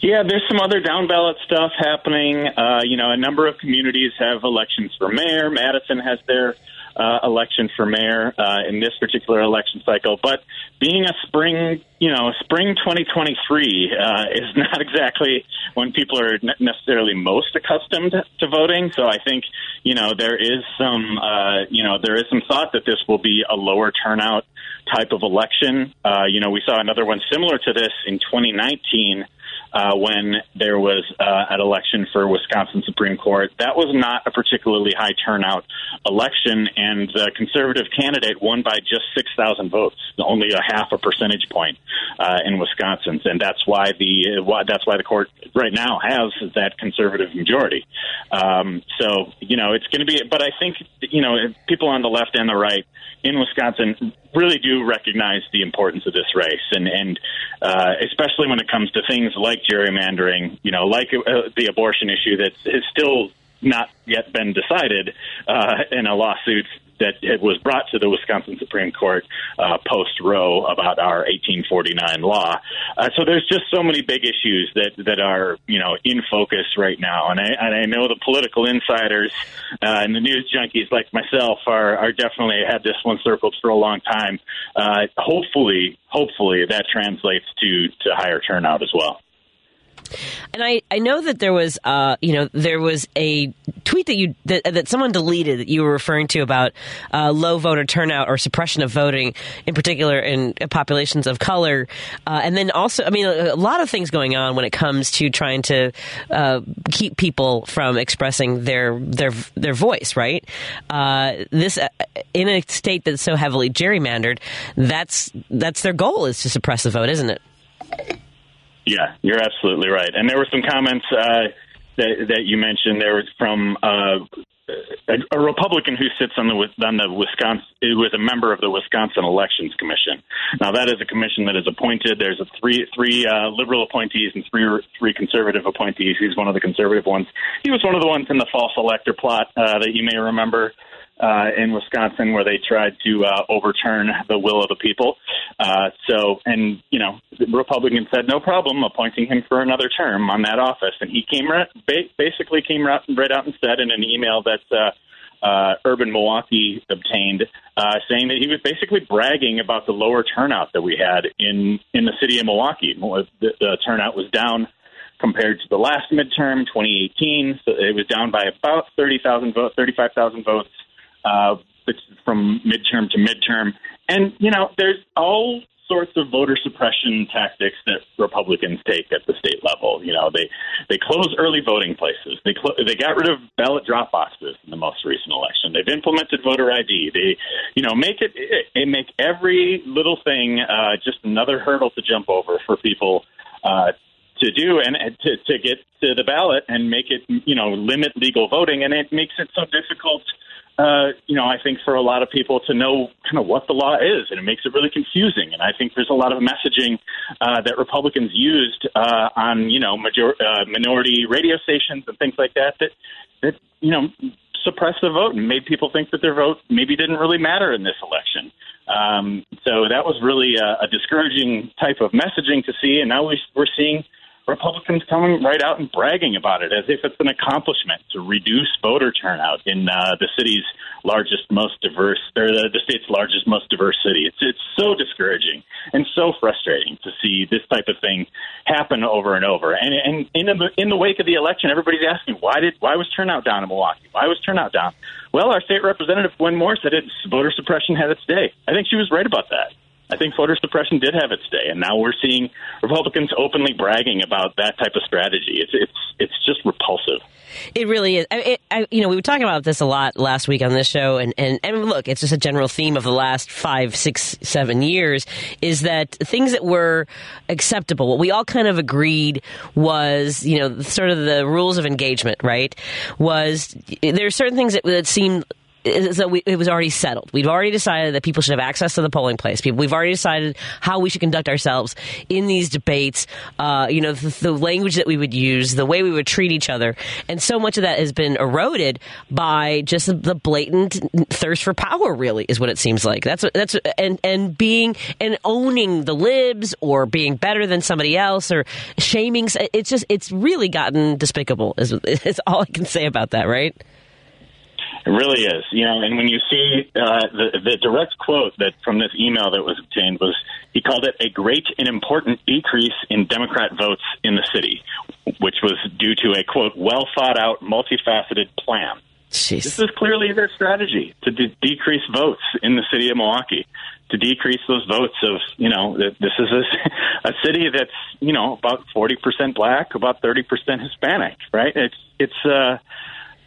Yeah, there's some other down ballot stuff happening. Uh, you know, a number of communities have elections for mayor. Madison has their uh, election for mayor uh, in this particular election cycle. But being a spring, you know, spring 2023 uh, is not exactly when people are necessarily most accustomed to voting. So I think, you know, there is some, uh, you know, there is some thought that this will be a lower turnout type of election. Uh, you know, we saw another one similar to this in 2019 uh, when there was uh, an election for Wisconsin Supreme Court. That was not a particularly high turnout election, and the conservative candidate won by just 6,000 votes, only a half a percentage point uh, in Wisconsin, and that's why the why, that's why the court right now has that conservative majority. Um, so you know it's going to be, but I think you know people on the left and the right in Wisconsin really do recognize the importance of this race, and and uh, especially when it comes to things like gerrymandering, you know, like uh, the abortion issue that is still not yet been decided uh, in a lawsuit that it was brought to the Wisconsin Supreme Court uh, post Roe about our 1849 law. Uh, so there's just so many big issues that that are you know in focus right now, and I, and I know the political insiders uh, and the news junkies like myself are are definitely had this one circled for a long time. Uh, hopefully, hopefully that translates to to higher turnout as well. And I, I know that there was uh you know there was a tweet that you that, that someone deleted that you were referring to about uh, low voter turnout or suppression of voting in particular in populations of color. Uh, and then also I mean a, a, lot of things going on when it comes to trying to uh, keep people from expressing their their their voice right? Uh, this uh, in a state that's so heavily gerrymandered that's that's their goal is to suppress the vote isn't it yeah, you're absolutely right. And there were some comments uh, that that you mentioned. There was from uh, a, a Republican who sits on the on the Wisconsin was a member of the Wisconsin Elections Commission. Now that is a commission that is appointed. There's a three three uh, liberal appointees and three three conservative appointees. He's one of the conservative ones. He was one of the ones in the false elector plot uh, that you may remember uh, in Wisconsin where they tried to uh, overturn the will of the people. Uh, so, and you know, the Republicans said no problem appointing him for another term on that office, and he came right, basically came right, right out and said in an email that. Uh, uh, Urban Milwaukee obtained, uh, saying that he was basically bragging about the lower turnout that we had in in the city of Milwaukee. The, the turnout was down compared to the last midterm, 2018. So it was down by about 30,000 votes, 35,000 votes uh, from midterm to midterm. And, you know, there's all sorts of voter suppression tactics that Republicans take at the state level. You know, they they close early voting places. They clo- they got rid of ballot drop boxes in the most recent election. They've implemented voter ID. They, you know, make it, it make every little thing uh, just another hurdle to jump over for people uh, to do and to, to get to the ballot and make it, you know, limit legal voting. And it makes it so difficult uh, you know, I think for a lot of people to know kind of what the law is, and it makes it really confusing. And I think there's a lot of messaging uh, that Republicans used uh, on, you know, major- uh, minority radio stations and things like that that that you know suppressed the vote and made people think that their vote maybe didn't really matter in this election. Um, so that was really a, a discouraging type of messaging to see, and now we, we're seeing Republicans coming right out and bragging about it as if it's an accomplishment to reduce voter turnout in uh, the city's largest, most diverse, or the, the state's largest, most diverse city. It's it's so discouraging and so frustrating to see this type of thing happen over and over. And and in the in the wake of the election, everybody's asking why did why was turnout down in Milwaukee? Why was turnout down? Well, our state representative Gwen Moore said it's voter suppression had its day. I think she was right about that. I think voter suppression did have its day, and now we're seeing Republicans openly bragging about that type of strategy. It's it's it's just repulsive. It really is. I, it, I, you know, we were talking about this a lot last week on this show, and, and, and look, it's just a general theme of the last five, six, seven years is that things that were acceptable, what we all kind of agreed was, you know, sort of the rules of engagement, right? Was there are certain things that, that seemed so we, it was already settled. We've already decided that people should have access to the polling place. People, we've already decided how we should conduct ourselves in these debates. Uh, you know, the, the, language that we would use, the way we would treat each other, and so much of that has been eroded by just the blatant thirst for power. Really, is what it seems like. That's that's and and being and owning the libs or being better than somebody else or shaming. It's just it's really gotten despicable. Is, is all I can say about that. Right. It really is, you know. And when you see uh, the the direct quote that from this email that was obtained was he called it a great and important decrease in Democrat votes in the city, which was due to a quote well thought out, multifaceted plan. Jeez. This is clearly their strategy to de- decrease votes in the city of Milwaukee, to decrease those votes of you know this is a, a city that's you know about forty percent black, about thirty percent Hispanic, right? It's it's. uh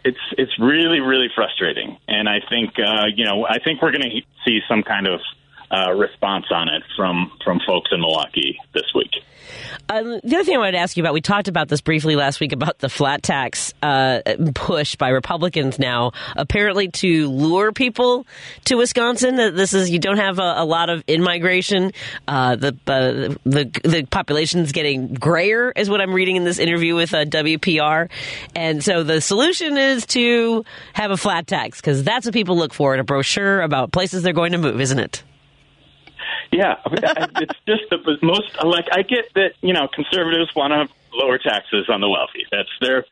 it's it's really really frustrating, and I think uh, you know I think we're going to see some kind of uh, response on it from from folks in Milwaukee this week. Uh, the other thing I wanted to ask you about, we talked about this briefly last week about the flat tax uh, push by Republicans now, apparently to lure people to Wisconsin. This is you don't have a, a lot of in migration. Uh, the uh, the the population's getting grayer, is what I'm reading in this interview with WPR. And so the solution is to have a flat tax because that's what people look for in a brochure about places they're going to move, isn't it? Yeah, it's just the most like I get that you know conservatives want to lower taxes on the wealthy. That's their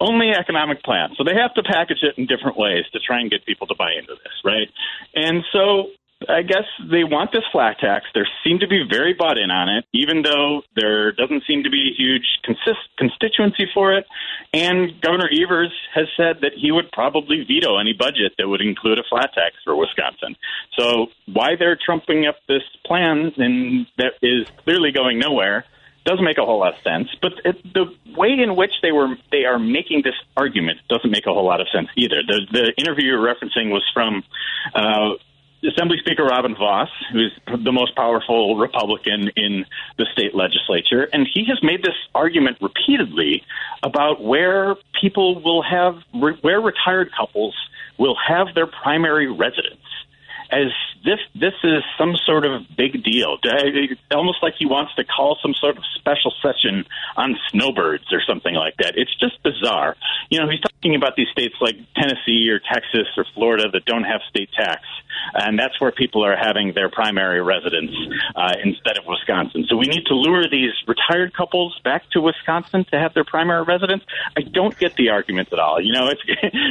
only economic plan. So they have to package it in different ways to try and get people to buy into this, right? And so I guess they want this flat tax. They seem to be very bought in on it, even though there doesn't seem to be a huge consist- constituency for it. And Governor Evers has said that he would probably veto any budget that would include a flat tax for Wisconsin. So why they're trumping up this plan and that is clearly going nowhere doesn't make a whole lot of sense. But it, the way in which they were they are making this argument doesn't make a whole lot of sense either. The the interview you're referencing was from. Uh, Assembly Speaker Robin Vos, who's the most powerful Republican in the state legislature, and he has made this argument repeatedly about where people will have, where retired couples will have their primary residence as this this is some sort of big deal. Almost like he wants to call some sort of special session on snowbirds or something like that. It's just bizarre. You know, he's talking about these states like Tennessee or Texas or Florida that don't have state tax, and that's where people are having their primary residence uh, instead of Wisconsin. So we need to lure these retired couples back to Wisconsin to have their primary residence. I don't get the argument at all. You know, it's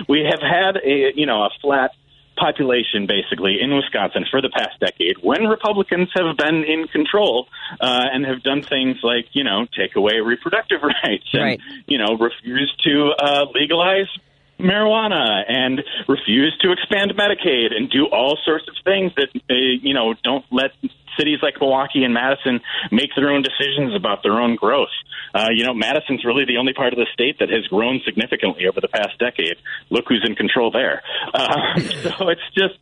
we have had a you know a flat population basically in Wisconsin for the past decade when Republicans have been in control uh, and have done things like, you know, take away reproductive rights and, right. you know, refuse to uh, legalize marijuana and refuse to expand Medicaid and do all sorts of things that, uh, you know, don't let cities like Milwaukee and Madison make their own decisions about their own growth. Uh, you know, Madison's really the only part of the state that has grown significantly over the past decade. Look who's in control there. Uh, so it's just.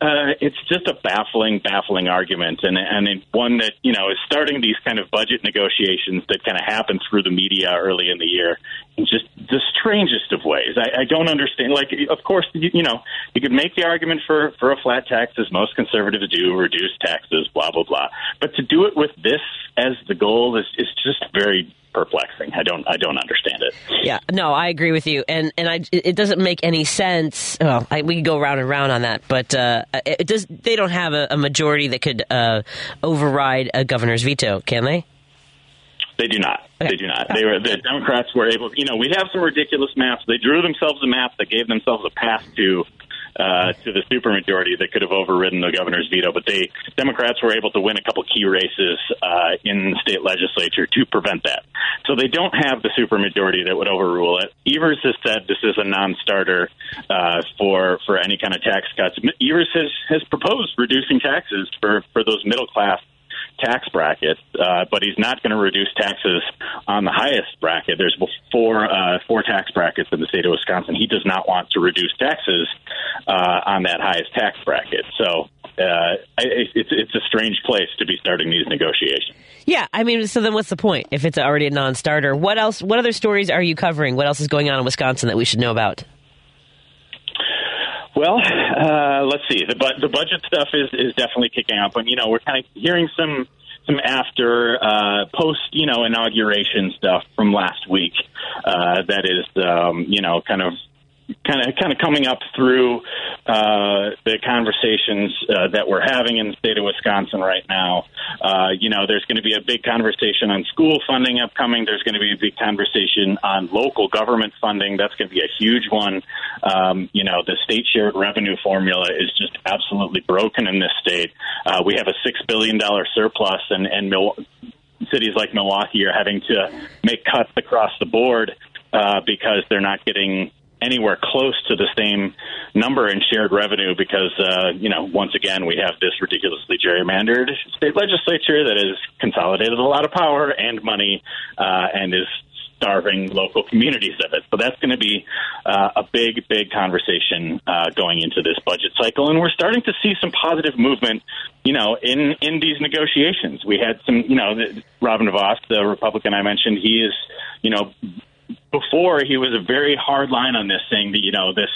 Uh, it's just a baffling, baffling argument, and and one that you know is starting these kind of budget negotiations that kind of happen through the media early in the year in just the strangest of ways. I, I don't understand. Like, of course, you, you know, You could make the argument for for a flat tax, as most conservatives do, reduce taxes, blah blah blah. But to do it with this as the goal is is just very perplexing. I don't I don't understand it. Yeah, no, I agree with you, and and I it doesn't make any sense. Well, I, we can go round and round on that, but uh, it does. They don't have a, a majority that could uh, override a governor's veto, can they? They do not. Okay. They do not. They were the Democrats were able. You know, we have some ridiculous maps. They drew themselves a map that gave themselves a path to uh, to the supermajority that could have overridden the governor's veto. But they Democrats were able to win a couple key races uh, in the state legislature to prevent that. So they don't have the supermajority that would overrule it. Evers has said this is a non-starter uh, for for any kind of tax cuts. Evers has has proposed reducing taxes for for those middle class tax bracket, uh, but he's not going to reduce taxes on the highest bracket. There's four uh, four tax brackets in the state of Wisconsin. He does not want to reduce taxes uh, on that highest tax bracket. So uh, it's it's a strange place to be starting these negotiations. Yeah, I mean, so then what's the point if it's already a non-starter? What else? What other stories are you covering? What else is going on in Wisconsin that we should know about? Well, uh, let's see. The bu- the budget stuff is is definitely kicking up, and you know we're kind of hearing some some after uh, post you know inauguration stuff from last week. Uh, that is um, you know kind of kind of kind of coming up through uh, the conversations uh, that we're having in the state of Wisconsin right now. Uh, you know, there's going to be a big conversation on school funding upcoming. There's going to be a big conversation on local government funding. That's going to be a huge one. Um, you know, the state shared revenue formula is just absolutely broken in this state. Uh, we have a six billion dollar surplus, and and Mil- cities like Milwaukee are having to make cuts across the board. Uh, because they're not getting anywhere close to the same number in shared revenue because, uh, you know, once again, we have this ridiculously gerrymandered state legislature that has consolidated a lot of power and money uh, and is starving local communities of it. So that's going to be uh, a big, big conversation uh, going into this budget cycle, and we're starting to see some positive movement. You know, in in these negotiations, we had some. You know, Robin Vos, the Republican I mentioned, he is, you know, before he was a very hard line on this, saying that you know this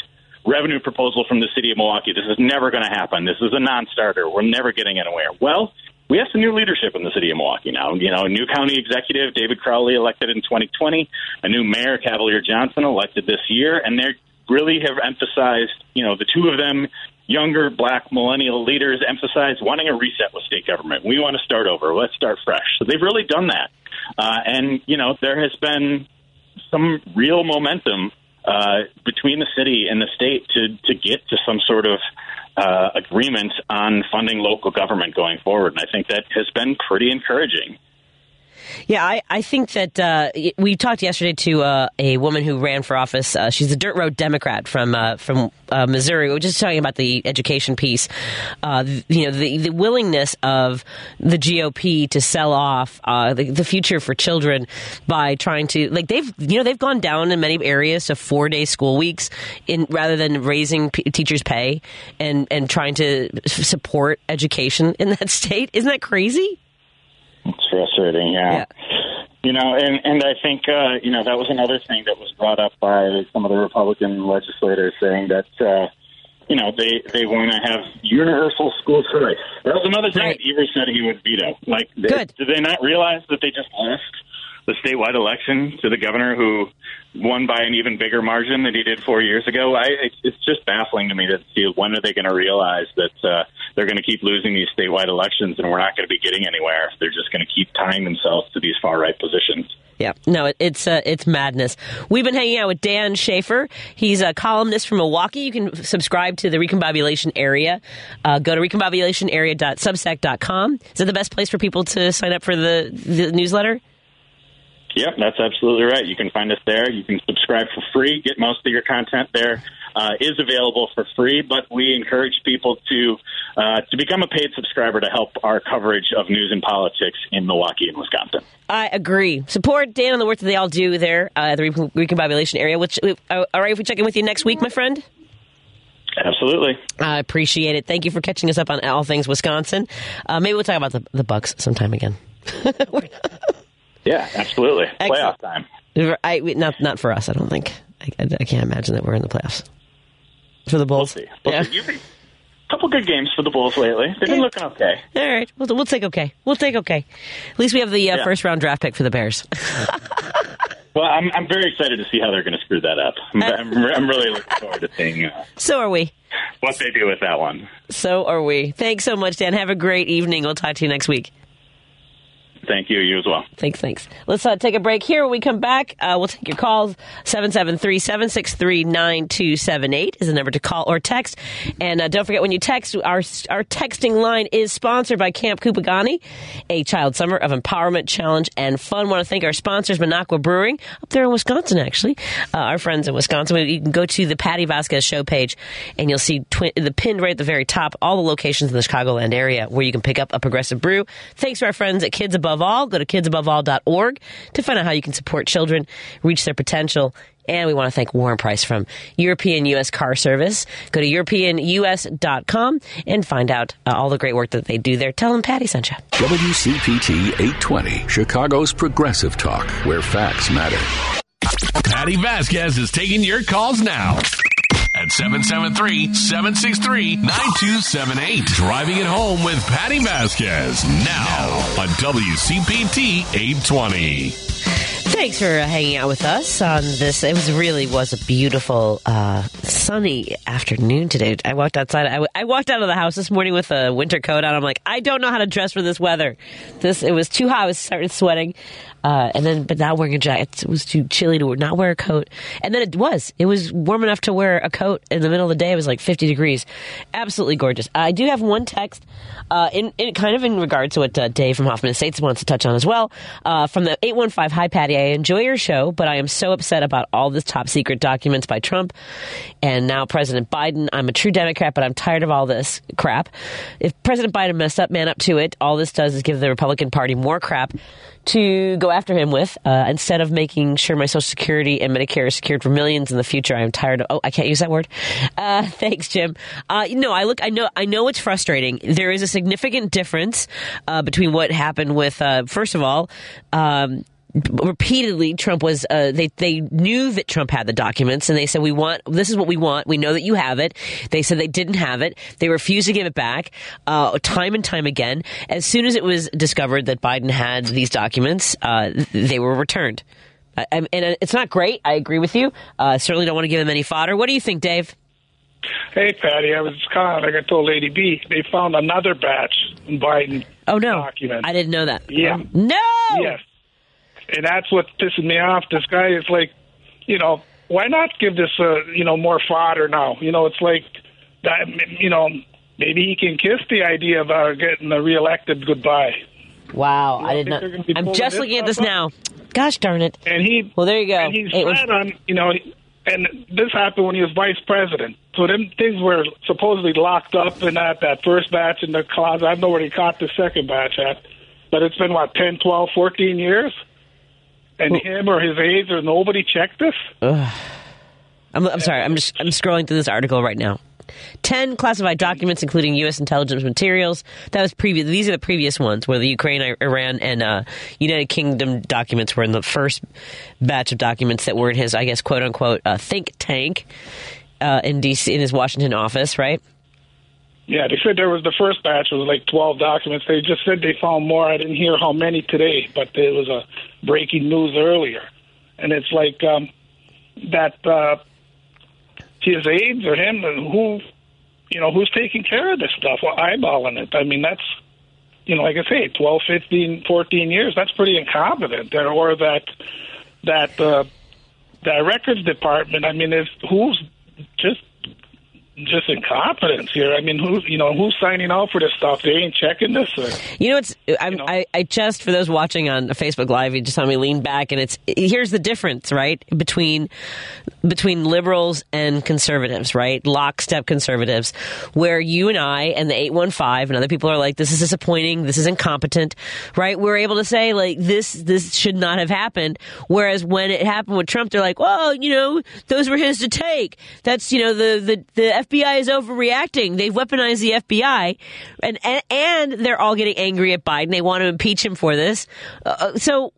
revenue proposal from the city of Milwaukee, this is never going to happen. This is a non-starter. We're never getting anywhere. Well, we have some new leadership in the city of Milwaukee now. You know, a new county executive, David Crowley, elected in 2020, a new mayor, Cavalier Johnson, elected this year, and they really have emphasized, you know, the two of them, younger black millennial leaders, emphasize wanting a reset with state government. We want to start over. Let's start fresh. So they've really done that. Uh, and, you know, there has been some real momentum uh, between the city and the state to to get to some sort of uh, agreement on funding local government going forward. And I think that has been pretty encouraging. Yeah, I, I think that uh, we talked yesterday to uh, a woman who ran for office. Uh, she's a dirt road Democrat from uh, from uh, Missouri. We were just talking about the education piece. Uh, you know, the, the willingness of the GOP to sell off the, the, future for children by trying to like they've you know they've gone down in many areas to four day school weeks in rather than raising p- teachers' pay and and trying to support education in that state. Isn't that crazy? It's frustrating, yeah. yeah. You know, and and I think uh, you know that was another thing that was brought up by some of the Republican legislators saying that uh, you know they they want to have universal school choice. That was another thing right. that Evers said he would veto. Like, Good. did they not realize that they just lost the statewide election to the governor who won by an even bigger margin than he did four years ago. I, it's just baffling to me to see when are they going to realize that uh, they're going to keep losing these statewide elections and we're not going to be getting anywhere if they're just going to keep tying themselves to these far right positions. Yeah, no, it's uh, it's madness. We've been hanging out with Dan Shafer. He's a columnist from Milwaukee. You can subscribe to the Recombobulation Area. Uh, go to recombobulationarea.substack.com. Is that the best place for people to sign up for the, the newsletter? Yep, that's absolutely right. You can find us there. You can subscribe for free, get most of your content there. Uh, is available for free, but we encourage people to uh, to become a paid subscriber to help our coverage of news and politics in Milwaukee and Wisconsin. I agree. Support Dan and the work that they all do there uh, at the Recombobulation area. Which, uh, all right, if we check in with you next week, my friend. Absolutely. I appreciate it. Thank you for catching us up on all things Wisconsin. Uh, maybe we'll talk about the, the Bucks sometime again. Yeah, absolutely. Excellent. Playoff time. I, not not for us. I don't think. I, I, can't imagine that we're in the playoffs. For the Bulls. We'll see. We'll Yeah. see. A couple good games for the Bulls lately. They've been looking okay. All right, we'll, we'll take okay. We'll take okay. At least we have the uh, Yeah. first round draft pick for the Bears. Well, I'm I'm very excited to see how they're going to screw that up. I'm, I'm, I'm really looking forward to seeing uh, so are we. what they do with that one. So are we. Thanks so much, Dan. Have a great evening. We'll talk to you next week. Thank you. You as well. Thanks, thanks. Let's uh, take a break here. When we come back, uh, we'll take your calls. 773-763-9278 is the number to call or text. And uh, don't forget, when you text, our, our texting line is sponsored by Camp Kupugani, a child summer of empowerment, challenge, and fun. want to thank our sponsors, Minocqua Brewing, up there in Wisconsin, actually. Uh, our friends in Wisconsin. You can go to the Patti Vasquez show page, and you'll see twi- the pinned right at the very top, all the locations in the Chicagoland area where you can pick up a progressive brew. Thanks to our friends at Kids Above All. Go to kidsaboveall.org to find out how you can support children reach their potential. And we want to thank Warren Price from European U.S. Car Service. Go to europeanus.com and find out uh, all the great work that they do there. Tell them Patti sent you. WCPT 820, Chicago's progressive talk, where facts matter. Patti Vasquez is taking your calls now at 773-763-9278. Driving it home with Patti Vasquez now on WCPT 820. Thanks for hanging out with us on this. It was really was a beautiful, uh, sunny afternoon today. I walked outside. I walked out of the house this morning with a winter coat on. I'm like, I don't know how to dress for this weather. This it was too hot. I was started sweating, uh, and then but not wearing a jacket. It was too chilly to not wear a coat. And then it was. It was warm enough to wear a coat in the middle of the day. It was like 50 degrees. Absolutely gorgeous. I do have one text, uh, in, in kind of in regard to what uh, Dave from Hoffman Estates wants to touch on as well. Uh, from the 815 Hi Patti, I enjoy your show, but I am so upset about all this top secret documents by Trump and now President Biden. I'm a true Democrat, but I'm tired of all this crap. If President Biden messed up, man up to it. All this does is give the Republican Party more crap to go after him with uh, instead of making sure my Social Security and Medicare is secured for millions in the future. I'm tired of. Oh, I can't use that word. Uh, thanks, Jim. Uh, no, I look. I know. I know it's frustrating. There is a significant difference uh, between what happened with. Uh, first of all. Um, repeatedly Trump was uh, they they knew that Trump had the documents and they said we want this is what we want. We know that you have it. They said they didn't have it. They refused to give it back uh, time and time again. As soon as it was discovered that Biden had these documents uh, they were returned. And it's not great. I agree with you. Uh, certainly don't want to give them any fodder. What do you think Dave? Hey, Patti, I was calling, like I told Lady B, they found another batch in Biden oh no. documents. I didn't know that. Yeah. no! Yes. And that's what pisses me off. This guy is like, you know, why not give this, uh, you know, more fodder now? You know, it's like, that, you know, maybe he can kiss the idea of uh, getting uh, reelected goodbye. wow I did not they're gonna be I'm just looking at this stuff now gosh darn it And he, well there you go and he's It was- flat on, you know, and this happened when he was vice president. So them things were supposedly locked up in that, that first batch in the closet. I don't know where he caught the second batch at, but it's been, what, 10, 12, 14 years? And him or his aides or nobody checked this? I'm, I'm sorry. I'm just I'm scrolling through this article right now. Ten classified documents, including U.S. intelligence materials. That was previous. These are the previous ones, where the Ukraine, Iran, and uh, United Kingdom documents were in the first batch of documents that were in his, I guess, quote unquote, uh, think tank uh, in D.C. in his Washington office, right? Yeah, they said there was the first batch was like 12 documents. They just said they found more. I didn't hear how many today, but it was a breaking news earlier. And it's like um, that uh, his aides or him, who, you know, who's taking care of this stuff, or eyeballing it. I mean, that's, you know, like I say, 12, 15, 14 years. That's pretty incompetent. Or, or that, that, uh, that records department. I mean, is who's just just incompetence here. I mean, who's you know who's signing out for this stuff? They ain't checking this. Or, You know, it's I'm, know? I I just for those watching on Facebook Live, you just saw me lean back, and it's here's the difference, right, between between liberals and conservatives, right, lockstep conservatives, where you and I and the eight one five and other people are like, this is disappointing, this is incompetent, right? We're able to say like this this should not have happened, whereas when it happened with Trump, they're like, well, you know, those were his to take. That's you know the the the FBI is overreacting. They've weaponized the FBI, and and, and they're all getting angry at Biden. They want to impeach him for this. Uh, so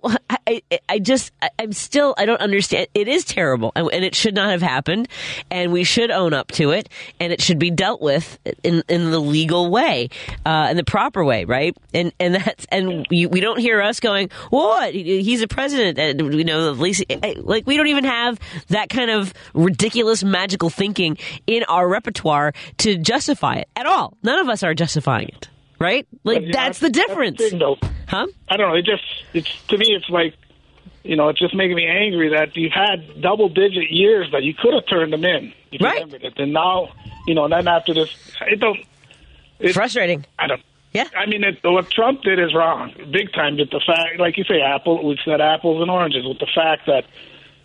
I, I just I, I'm still I don't understand. It is terrible, and, and it should not have happened, and we should own up to it, and it should be dealt with in in the legal way, uh, in the proper way, right? And and that's and we, we don't hear us going, what? He's a president, and you know, least like we don't even have that kind of ridiculous magical thinking in our repertoire to justify it at all. None of us are justifying it, right? Like But, you know, that's the difference, thing, huh? I don't know. It just it's to me, it's like you know, it's just making me angry that you've had double digit years that you could have turned them in. If Right. You it. And now, you know, and then after this, it don't. It, Frustrating. I don't. Yeah. I mean, it, what Trump did is wrong, big time. But the fact, like you say, apple, we said apples and oranges. With the fact that,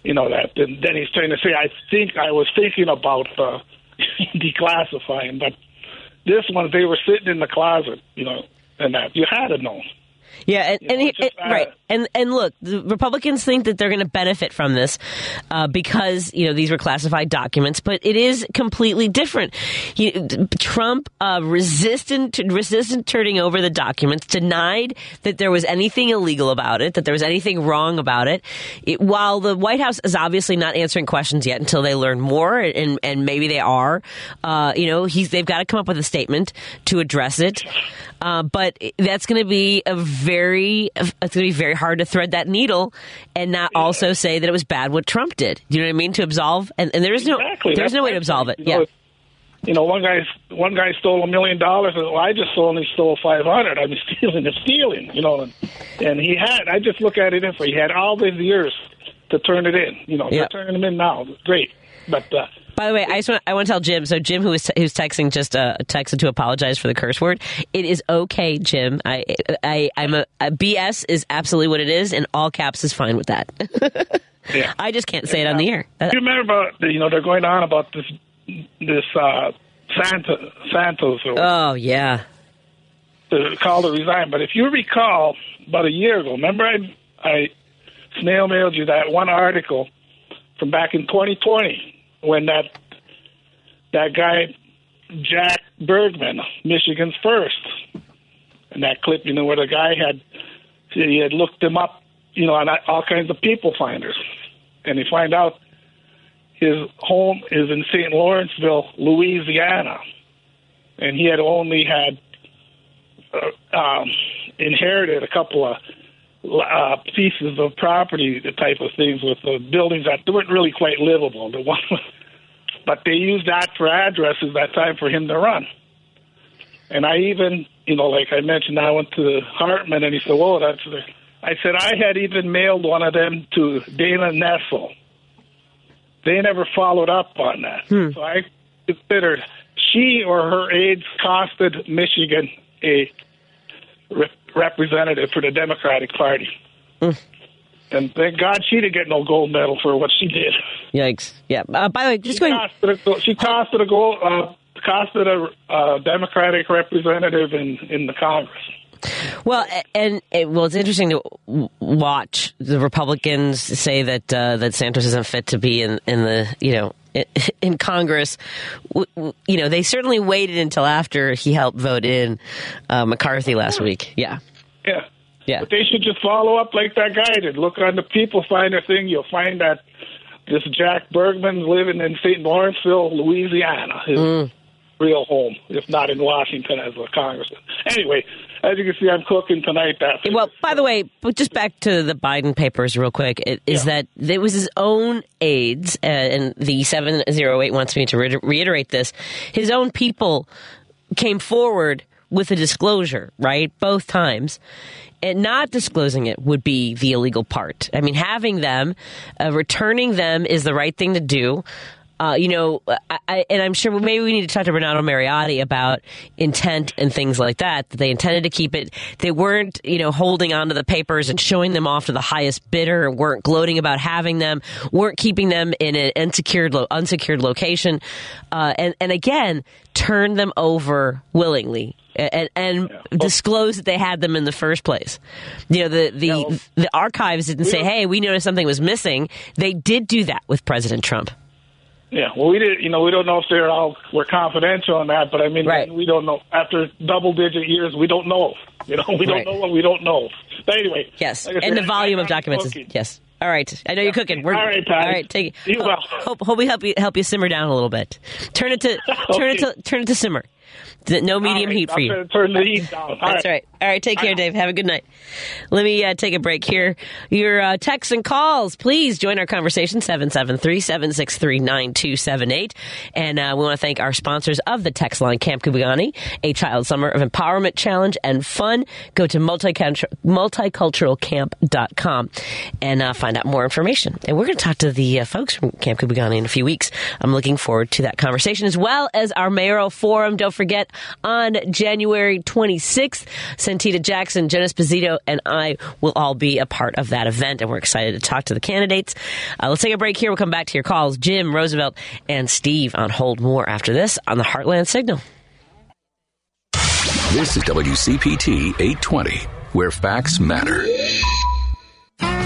you know, that then, then he's trying to say, I think I was thinking about uh, declassifying, but this one they were sitting in the closet, you know, and that you had to know. Yeah, and, You and know, he- just, it- right, uh, and and look, the Republicans think that they're going to benefit from this uh, because you know these were classified documents, but it is completely different. He, Trump uh, resistant resistant turning over the documents, denied that there was anything illegal about it, that there was anything wrong about it. it while the White House is obviously not answering questions yet until they learn more, and and maybe they are, uh, you know, he's they've got to come up with a statement to address it. Uh, but that's going to be a very, it's going to be very hard to thread that needle and not also say that it was bad what Trump did. Do you know what I mean? To absolve, and, and there is no, Exactly. there's no way to absolve it. You Yeah. know, You know, one guy, one guy stole a million dollars, and well, I just only stole five hundred. I mean, stealing is stealing, you know. And, and he had, I just look at it this way: he had all these years to turn it in. You know, Yeah. they're turning them in now. Great, but uh, By the way, I just want, I want to tell Jim. So Jim, who was who's texting, just uh, texted to apologize for the curse word. It is okay, Jim. I I I'm a, a BS is absolutely what it is, and all caps is fine with that. yeah. I just can't say it on the air. You remember about you know they're going on about this this uh, Santa Santos or oh yeah, to call to resign. But if you recall, about a year ago, remember I I snail mailed you that one article from back in 2020 when that that guy Jack Bergman, Michigan's first, and that clip, you know, where the guy had he had looked him up, you know, on all kinds of people finders, and he find out his home is in St. Lawrenceville, Louisiana, and he had only had uh, um, inherited a couple of uh, pieces of property, the type of things with the buildings that weren't really quite livable. The one, but they used that for addresses that time for him to run. And I even, you know, like I mentioned, I went to Hartman, and he said, "Whoa, that's." The, I said I had even mailed one of them to Dana Nessel. They never followed up on that, hmm. so I considered she or her aides costed Michigan a re- representative for the Democratic Party. Hmm. And thank God she didn't get no gold medal for what she did. yikes. Yeah. Uh, by the way, just She going. costed a, she costed a gold, uh, costed a uh, Democratic representative in in the Congress. Well, and it, well, it's interesting to watch the Republicans say that uh, that Santos isn't fit to be in in the you know in, in Congress. W- w- You know, they certainly waited until after he helped vote in uh, McCarthy last week. Yeah, Yeah. Yeah, But they should just follow up like that guy did. Look on the People Finder thing. You'll find that this Jack Bergman's living in St. Lawrenceville, Louisiana, his Mm. real home, if not in Washington as a congressman. Anyway, as you can see, I'm cooking tonight. That Well, by the way, but just back to the Biden papers real quick, is that it was his own aides, uh, and the 708 wants me to reiterate this. His own people came forward with a disclosure, right? Both times. And not disclosing it would be the illegal part. I mean, having them, uh, returning them is the right thing to do. Uh, you know, I, I, and I'm sure maybe we need to talk to Renato Mariotti about intent and things like that. That they intended to keep it. They weren't, you know, holding onto the papers and showing them off to the highest bidder. weren't gloating about having them. weren't keeping them in an unsecured, unsecured location. Uh, and and again, turned them over willingly and, and disclose that they had them in the first place. You know, the the, well- the archives didn't say, "Hey, we noticed something was missing." They did do that with President Trump. Yeah, well, we did. You know, we don't know if they're all we're confidential on that, but I mean, Right. we don't know. After double-digit years, we don't know. You know, we don't Right. know what we don't know. But anyway, Yes, like and said, the volume of documents is yes. All right, I know you're cooking. We're, All right. All right, take it. You well. Hope, hope we help you help you simmer down a little bit. Turn it to turn it to turn it to simmer. No medium right, heat for you. Turn the heat down. All That's right. All right, take care, Dave. Have a good night. Let me uh, take a break here. Your uh, texts and calls, please join our conversation, 773-763-9278. And uh, we want to thank our sponsors of the text line, Camp Kupugani, a child summer of empowerment challenge and fun. Go to multicultural, multiculturalcamp.com and uh, find out more information. And we're going to talk to the uh, folks from Camp Kupugani in a few weeks. I'm looking forward to that conversation as well as our mayoral forum. Don't forget on January 26th, Santita Jackson, Jonas Pizzito, and I will all be a part of that event, and we're excited to talk to the candidates. Uh, let's take a break here. We'll come back to your calls. Jim, Roosevelt, and Steve on hold more after this on the Heartland Signal. This is WCPT 820, where facts matter.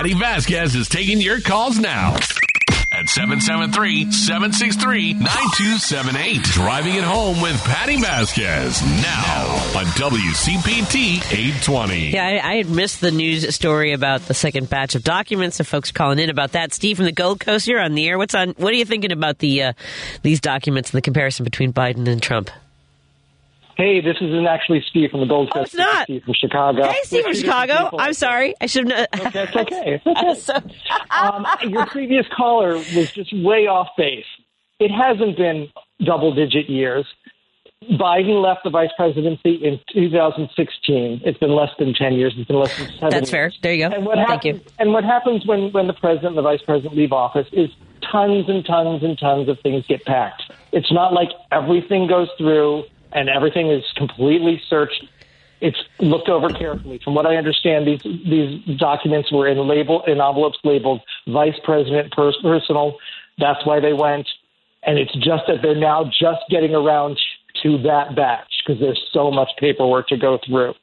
Patti Vasquez is taking your calls now at 773-763-9278. Driving it home with Patti Vasquez now on WCPT 820. Yeah, I, I had missed the news story about the second batch of documents. So folks calling in about that. Steve from the Gold Coast, you're on the air. What's on? What are you thinking about the uh, these documents and the comparison between Biden and Trump? Hey, this isn't actually Steve from the Gold Coast. it's not. Steve from Chicago. Hey, Steve from Chicago. people. I'm sorry. I should have. That's okay. It's okay. um, your previous caller was just way off base. It hasn't been double digit years. Biden left the vice presidency in 2016. It's been less than 10 years. It's been less than seven That's fair. years. There you go. And what Thank happens, you. And what happens when, when the president and the vice president leave office is tons and tons and tons of things get packed. It's not like everything goes through and everything is completely searched. It's looked over carefully. From what I understand, these these documents were in label in envelopes labeled "Vice President pers- Personal." That's why they went, and it's just that they're now just getting around to that batch because there's so much paperwork to go through.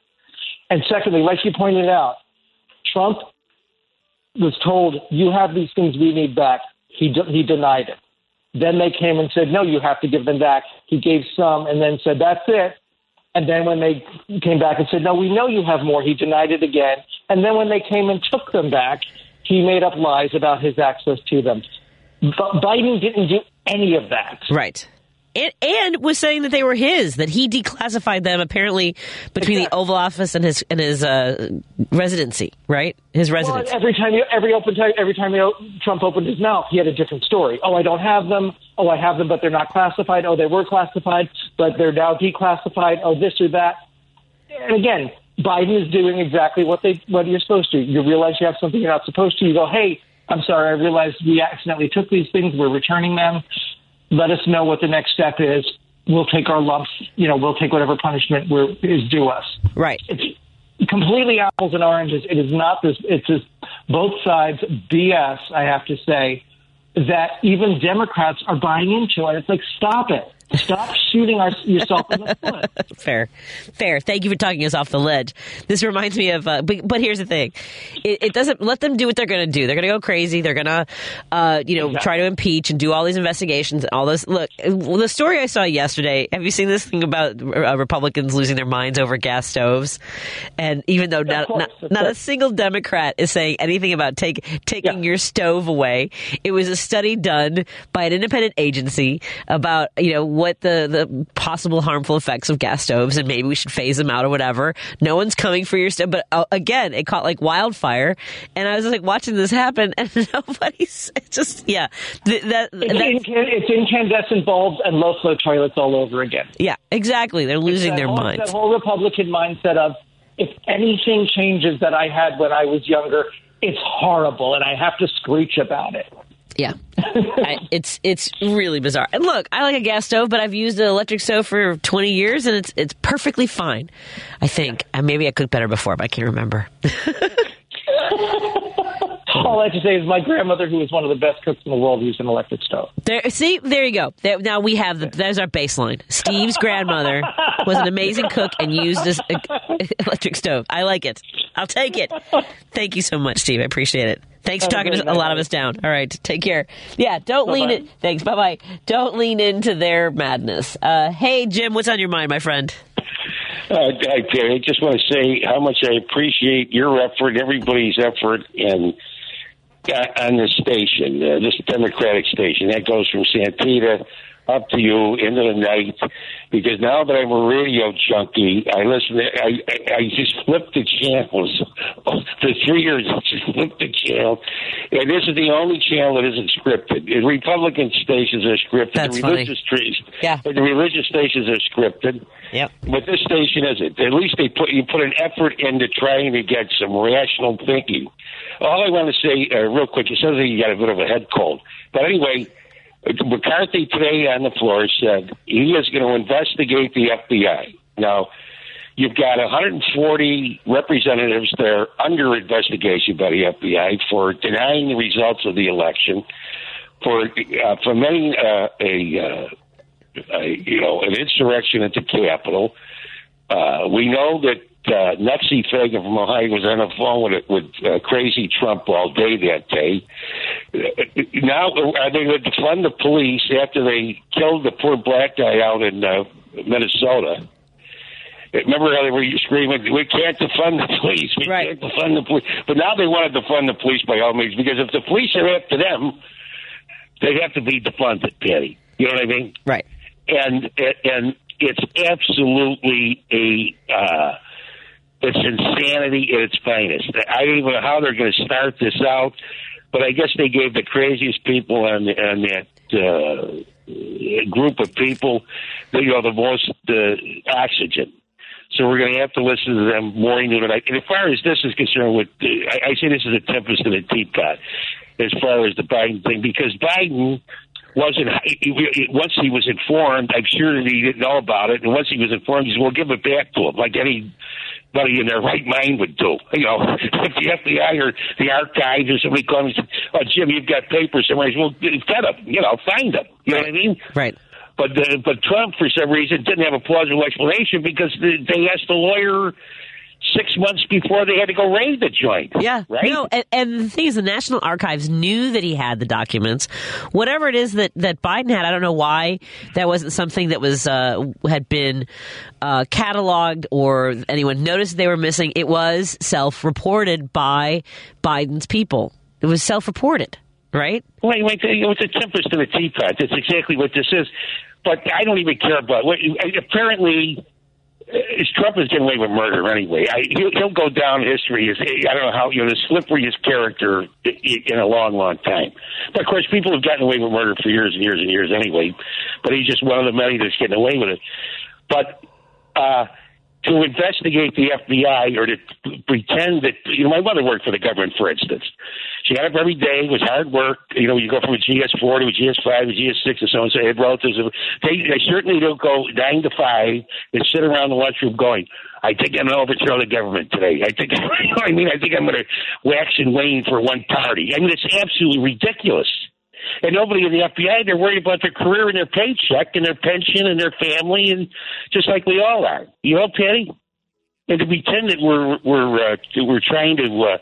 And secondly, like you pointed out, Trump was told, "You have these things we need back." He de- he denied it. Then they came and said, "No, you have to give them back." He gave some, and then said, "That's it." And then when they came back and said, "No, we know you have more," he denied it again. And then when they came and took them back, he made up lies about his access to them. But Biden didn't do any of that. Right. And, and was saying that they were his, that he declassified them apparently between the Oval Office and his and his uh, residency, right? His Well, residence. every time you, every open time, every time you, Trump opened his mouth, he had a different story. Oh, I don't have them. Oh, I have them, but they're not classified. Oh, they were classified, but they're now declassified. Oh, this or that. And again, Biden is doing exactly what they what you're supposed to. You realize you have something you're not supposed to. You go, hey, I'm sorry, I realized we accidentally took these things. We're returning them. Let us know what the next step is. We'll take our lumps. You know, we'll take whatever punishment we're, is due us. Right. It's completely apples and oranges. It is not this. It's just both sides BS. I have to say that even Democrats are buying into it. It's like stop it. Stop shooting our, yourself in the foot. Fair, fair. Thank you for talking us off the ledge. This reminds me of, uh, but, but here's the thing: it, it doesn't let them do what they're going to do. They're going to go crazy. They're going to, uh, you know, try to impeach and do all these investigations and all this. Look, the story I saw yesterday. Have you seen this thing about uh, Republicans losing their minds over gas stoves? And even though not course, not, not a single Democrat is saying anything about take, taking your stove away, it was a study done by an independent agency about you know what the the possible harmful effects of gas stoves and maybe we should phase them out or whatever. No one's coming for your stove, but uh, again, it caught like wildfire, and I was like watching this happen, and nobody's just yeah th- that It's, it's incandescent bulbs and low flow toilets all over again. yeah exactly. They're losing their whole, minds. That whole Republican mindset of if anything changes that I had when I was younger, it's horrible, and I have to screech about it. Yeah, I, it's it's really bizarre. And look, I like a gas stove, but I've used an electric stove for twenty years, and it's it's perfectly fine. I think, and uh, maybe I cooked better before, but I can't remember. All I have to say is my grandmother, who was one of the best cooks in the world, used an electric stove. There, see, there you go. There, now we have the. There's our baseline. Steve's grandmother was an amazing cook and used this uh, electric stove. I like it. I'll take it. Thank you so much, Steve. I appreciate it. Thanks for Have a talking great a lot of us down. All right, take care. Yeah, don't lean Bye-bye. it. Thanks. Bye bye. Don't lean into their madness. Uh, hey, Jim, what's on your mind, my friend? Uh, I, I just want to say how much I appreciate your effort, everybody's effort, and on this station, uh, this Democratic station. That goes from Santita up to you into the night. Because now that I'm a radio junkie, I listen. To, I, I I just flip the channels. For three years, I just flip the channel, and this is the only channel that isn't scripted. The Republican stations are scripted. That's the funny. religious tra- Yeah. the religious stations are scripted. Yep. But this station isn't. At least they put you put an effort into trying to get some rational thinking. All I want to say, uh, real quick, it sounds like you got a bit of a head cold. But anyway, McCarthy today on the floor said he is going to investigate the FBI. Now, you've got 140 representatives that are under investigation by the FBI for denying the results of the election, for uh, fomenting uh, a, uh, a you know an insurrection at the Capitol. Uh, we know that uh, Nutsy Fagan from Ohio was on the phone with with uh, crazy Trump all day that day. Uh, now, are they going to defund the police after they killed the poor black guy out in uh, Minnesota? Remember how they were screaming, "We can't defund the police. We can't defund the police." But now they want to defund the police by all means because if the police are after them, they have to be defunded, Patti. You know what I mean? Right. And and it's absolutely a uh, it's insanity at its finest. I don't even know how they're going to start this out, but I guess they gave the craziest people on on that uh, group of people, you know, the most uh, oxygen. So we're going to have to listen to them more and night. And as far as this is concerned, with I, I say this is a tempest in a teapot. As far as the Biden thing, because Biden wasn't once he was informed. I'm sure that he didn't know about it, and once he was informed, he said, "Well, give it back to him," like anybody in their right mind would do. You know, if the FBI or the archives or somebody called me and said, "Oh, Jim, you've got papers," said, "Well, get them. You know, find them." You know what I mean? Right. But uh, but Trump, for some reason, didn't have a plausible explanation because they they asked the lawyer six months before they had to go raid the joint. Yeah. Right? No, and, and the thing is, the National Archives knew that he had the documents. Whatever it is that, that Biden had, I don't know why that wasn't something that was uh, had been uh, cataloged or anyone noticed they were missing. It was self-reported by Biden's people. It was self-reported, right? Wait, wait, it's a tempest in a teapot. That's exactly what this is. But I don't even care about. What, apparently, Trump is getting away with murder anyway. I, he'll, go down history as I don't know how you know the slipperiest character in a long, long time. But of course, people have gotten away with murder for years and years and years anyway. But he's just one of the many that's getting away with it. But uh, to investigate the FBI or to pretend that you know my mother worked for the government, for instance. She got up every day. Was hard work. You know, you go from a GS4 to a GS5 to a GS6 and so on. So I had relatives. They, they certainly don't go nine to five and sit around the lunchroom going, I think I'm going to overthrow the government today. I think, you know I mean? I think I'm going to wax and wane for one party. I mean, it's absolutely ridiculous. And nobody in the FBI, they're worried about their career and their paycheck and their pension and their family, and just like we all are. You know, Patti? And to pretend that we're we're uh, we're trying to uh,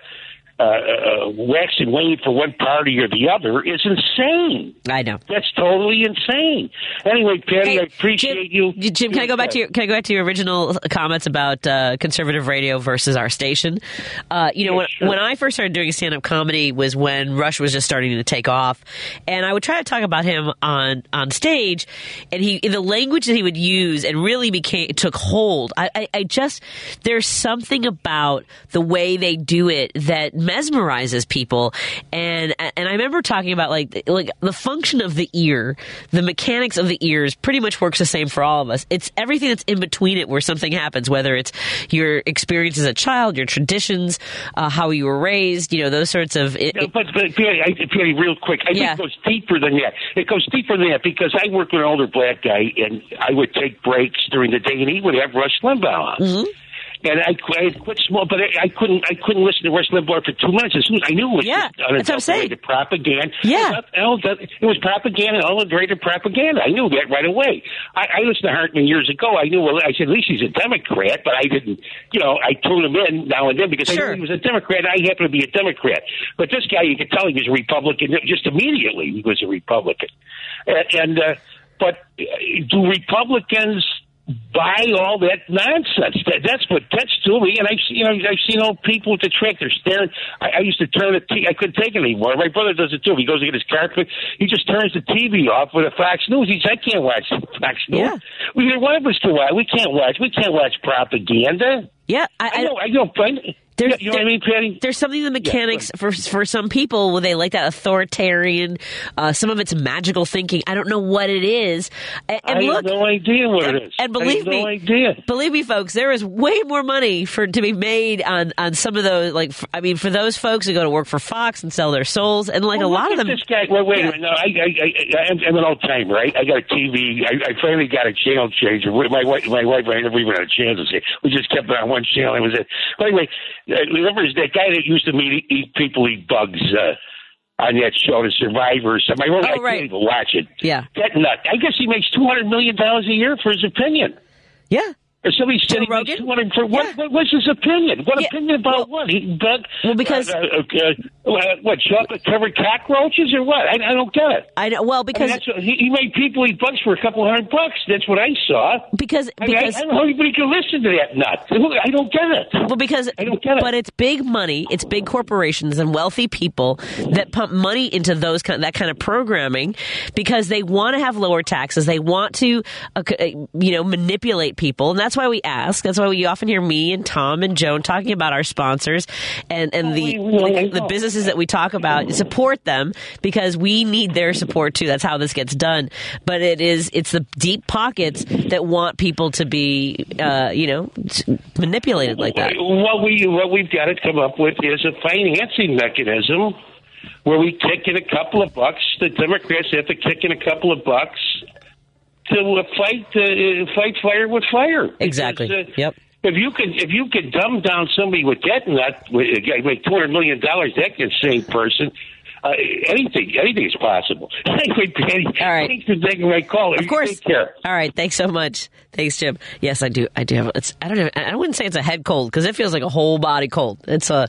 uh, uh, wax and wane for one party or the other is insane. I know. That's totally insane. Anyway, Patti, I appreciate you. Jim, can I go back to your can I go back to your original comments about uh, conservative radio versus our station? Uh, you know, when when I first started doing stand up comedy was when Rush was just starting to take off, and I would try to talk about him on on stage, and he the language that he would use and really became took hold. I, I, I just there's something about the way they do it that mesmerizes people. And and I remember talking about like like the function of the ear, the mechanics of the ears, pretty much works the same for all of us. It's everything that's in between it where something happens, whether it's your experience as a child, your traditions, uh, how you were raised, you know, those sorts of. It, No, but, but Patti, I, real quick, I Yeah. think it goes deeper than that. It goes deeper than that because I worked with an older black guy, and I would take breaks during the day, and he would have Rush Limbaugh on. Mm-hmm. And I, I quit small, but I, I couldn't. I couldn't listen to Rush Limbaugh for two minutes. As soon as I knew it was Yeah, just that's I'm saying. unadulterated propaganda. Yeah. it was, propaganda, unadulterated propaganda. I knew that right away. I, I listened to Hartman years ago. I knew. Well, I said at least he's a Democrat, but I didn't. You know, I tuned him in now and then because I knew he was a Democrat. I happen to be a Democrat, but this guy, you could tell he was a Republican. Just immediately, he was a Republican. And, and uh, but uh, do Republicans? Buy all that nonsense. That, that's what that's to me. And I've you know I've seen old people with the tractor staring. I, I used to turn the t- I couldn't take it anymore. My brother does it too. He goes to get his car fixed. He just turns the TV off with a Fox News. He says, "I can't watch Fox News. Yeah. We one of us can watch. We can't watch. We can't watch propaganda." yeah, I, know. I know. But There- you know what I mean, Patti? There's something in the mechanics for for some people where they like that authoritarian. Uh, some of it's magical thinking. I don't know what it is. And, and I look, have no idea what it is. and believe I have me, no idea. believe me, folks, there is way more money for to be made on on some of those. Like, f- I mean, for those folks who go to work for Fox and sell their souls, and like Well, a lot of them. This guy. Wait, wait a minute. No, I, I, I, I'm, I'm an old timer, right? I got a TV. I, I finally got a channel changer. My wife, my wife, I never even had a chance to say. We just kept it on one channel. It was it. But anyway, remember that guy that used to meet, eat people eat bugs uh, on that show, The Survivor. or something. I, Oh, right. can't even watch it. Yeah. That nut. I guess he makes two hundred million dollars a year for his opinion. Yeah. Or somebody said he makes two hundred for what? What was his opinion? What opinion about what? He bug. Well, because- uh, uh, uh, what chocolate covered cockroaches or what? I, I don't get it. I know. Well, I mean, because that's he, he made people eat bugs for a couple hundred bucks. That's what I saw. Because I, mean, I, because I don't know how anybody can listen to that nut. I don't get it. Well, because I don't get it. but it's big money, it's big corporations and wealthy people that pump money into those kind that kind of programming because they want to have lower taxes. They want to, uh, uh, you know, manipulate people, and that's why we ask. That's why we often hear me and Tom and Joan talking about our sponsors and and the like, the businesses that we talk about. Support them because we need their support too. That's how this gets done. But it is it's the deep pockets that want people to be, uh, you know, manipulated like that. What we what we've got to come up with is a financing mechanism where we kick in a couple of bucks. The Democrats have to kick in a couple of bucks to uh, fight uh, fight fire with fire. Exactly. Because, uh, Yep. If you could, if you could dumb down somebody with getting that nut, with two hundred million dollars, that insane person, uh, anything, anything is possible. Anyway, All right. thanks for taking my call. Of course. Take care. All right. Thanks so much. Thanks, Jim. Yes, I do. I do have. It's. I don't know. I wouldn't say it's a head cold because it feels like a whole body cold. It's a.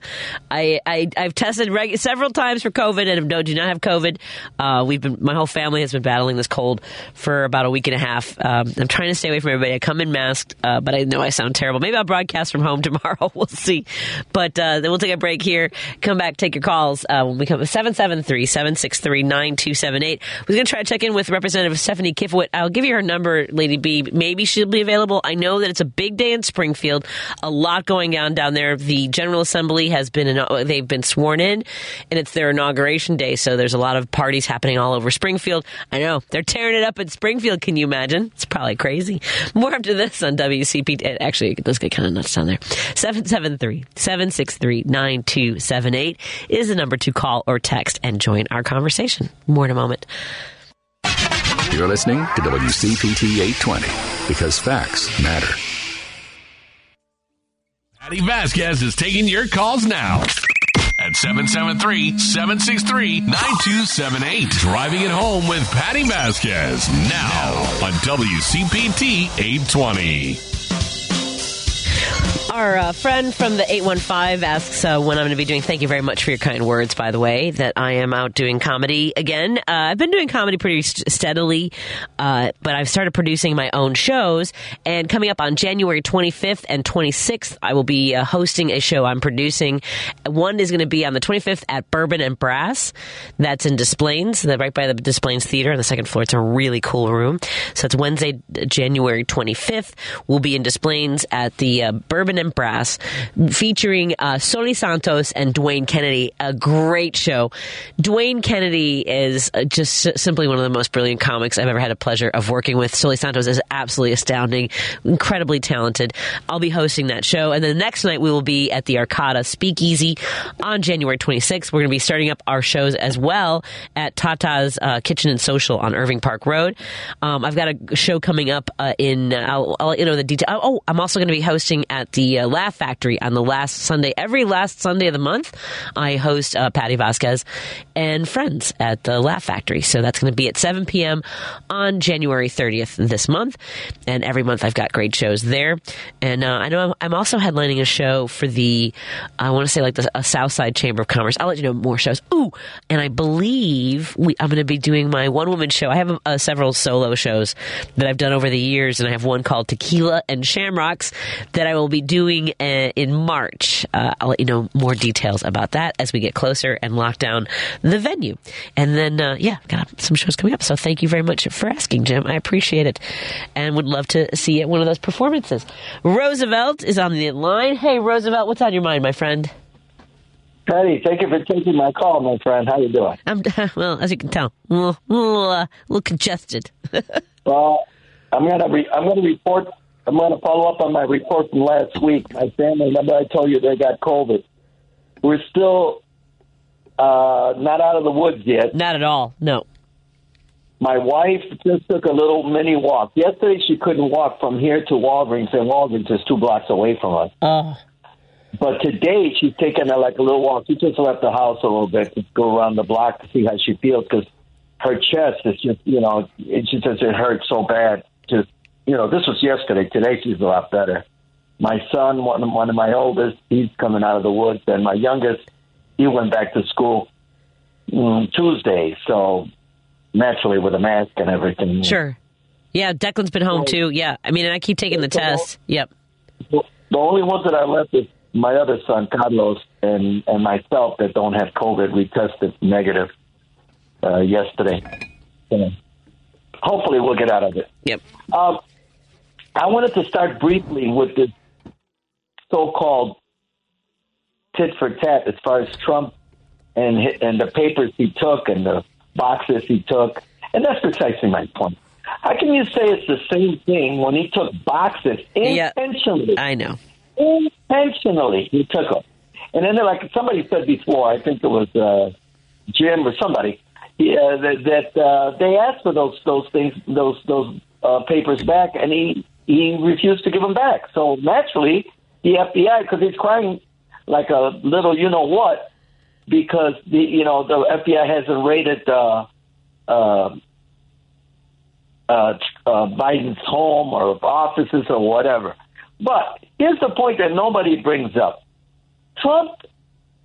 I. I. I've tested reg- several times for COVID and no, do not have COVID. Uh, we've been. My whole family has been battling this cold for about a week and a half. Um, I'm trying to stay away from everybody. I come in masked, uh, but I know I sound terrible. Maybe I'll broadcast from home tomorrow. we'll see. But uh, then we'll take a break here. Come back, take your calls uh, when we come. Seven seven three seven six three nine two seven eight. We're going to try to check in with Representative Stephanie Kifowit. I'll give you her number, Lady B. Maybe she'll be available. I know that it's a big day in Springfield. A lot going on down there. The General Assembly has been they've been sworn in, and it's their inauguration day. So there's a lot of parties happening all over Springfield. I know they're tearing it up in Springfield. Can you imagine? It's probably crazy. More after this on WCP. Eh, actually, it does get kind of nuts down there. 773 763 9278 is the number to call or text and join our conversation. More in a moment. You're listening to WCPT 820 because facts matter. Patti Vasquez is taking your calls now at 773-763-9278. Driving it home with Patti Vasquez now on WCPT 820. Our uh, friend from the 815 asks uh, when I'm going to be doing. Thank you very much for your kind words, by the way, that I am out doing comedy again. Uh, I've been doing comedy pretty st- steadily, uh, but I've started producing my own shows. And coming up on January 25th and 26th, I will be uh, hosting a show I'm producing. One is going to be on the 25th at Bourbon and Brass. That's in Des Plaines, right by the Des Plaines Theater on the second floor. It's a really cool room. So it's Wednesday, January 25th. We'll be in Des Plaines at the uh, Bourbon Bourbon Brass, featuring uh, Soli Santos and Dwayne Kennedy. A great show. Dwayne Kennedy is uh, just simply one of the most brilliant comics I've ever had a pleasure of working with. Soli Santos is absolutely astounding, incredibly talented. I'll be hosting that show, and then the next night we will be at the Arcada Speakeasy on January 26th. We're going to be starting up our shows as well at Tata's uh, Kitchen and Social on Irving Park Road. Um, I've got a show coming up uh, in. Uh, I'll, I'll you know the detail. Oh, I'm also going to be hosting at the uh, Laugh Factory on the last Sunday. Every last Sunday of the month, I host uh, Patti Vasquez and friends at the Laugh Factory. So that's going to be at 7 p.m. on January 30th this month. And every month I've got great shows there. And uh, I know I'm, I'm also headlining a show for the, I want to say like the a Southside Chamber of Commerce. I'll let you know more shows. Ooh, and I believe we, I'm going to be doing my one woman show. I have uh, several solo shows that I've done over the years, and I have one called Tequila and Shamrocks that I will be doing uh, in March. Uh, I'll let you know more details about that as we get closer and lock down the venue. And then, uh, yeah, got some shows coming up. So thank you very much for asking, Jim. I appreciate it, and would love to see you at one of those performances. Roosevelt is on the line. Hey, Roosevelt, what's on your mind, my friend? Patti, thank you for taking my call, my friend. How you doing? I'm well, as you can tell, a little, little, uh, little congested. Well, I'm gonna re- I'm gonna report. I'm gonna follow up on my report from last week. My family, remember I told you they got COVID. We're still uh, not out of the woods yet. Not at all. No. My wife just took a little mini walk. Yesterday she couldn't walk from here to Walgreens, and Walgreens is two blocks away from us. Oh. But today she's taking a, like a little walk. She just left the house a little bit to go around the block to see how she feels because her chest is just, you know, it, she says it hurts so bad. Just, you know, this was yesterday. Today she's a lot better. My son, one of, one of my oldest, he's coming out of the woods, and my youngest, he went back to school mm, Tuesday. So naturally, with a mask and everything. Sure. Yeah, Declan's been home too. Yeah, I mean, and I keep taking the test. Yep. The only ones that I left is my other son, Carlos, and and myself that don't have COVID. We tested negative uh, yesterday. So hopefully, we'll get out of it. Yep. Um, I wanted to start briefly with this so-called tit for tat as far as Trump and and the papers he took and the boxes he took, and that's precisely my point. How can you say it's the same thing when he took boxes intentionally? I know. intentionally he took them. And then, like somebody said before, I think it was uh, Jim or somebody, yeah, that, that uh, they asked for those those things, those those uh, papers back, and he he refused to give them back. So naturally, the FBI, because he's crying like a little, you know what, because the you know the FBI hasn't raided uh, uh, uh, uh, Biden's home or offices or whatever. But here's the point that nobody brings up Trump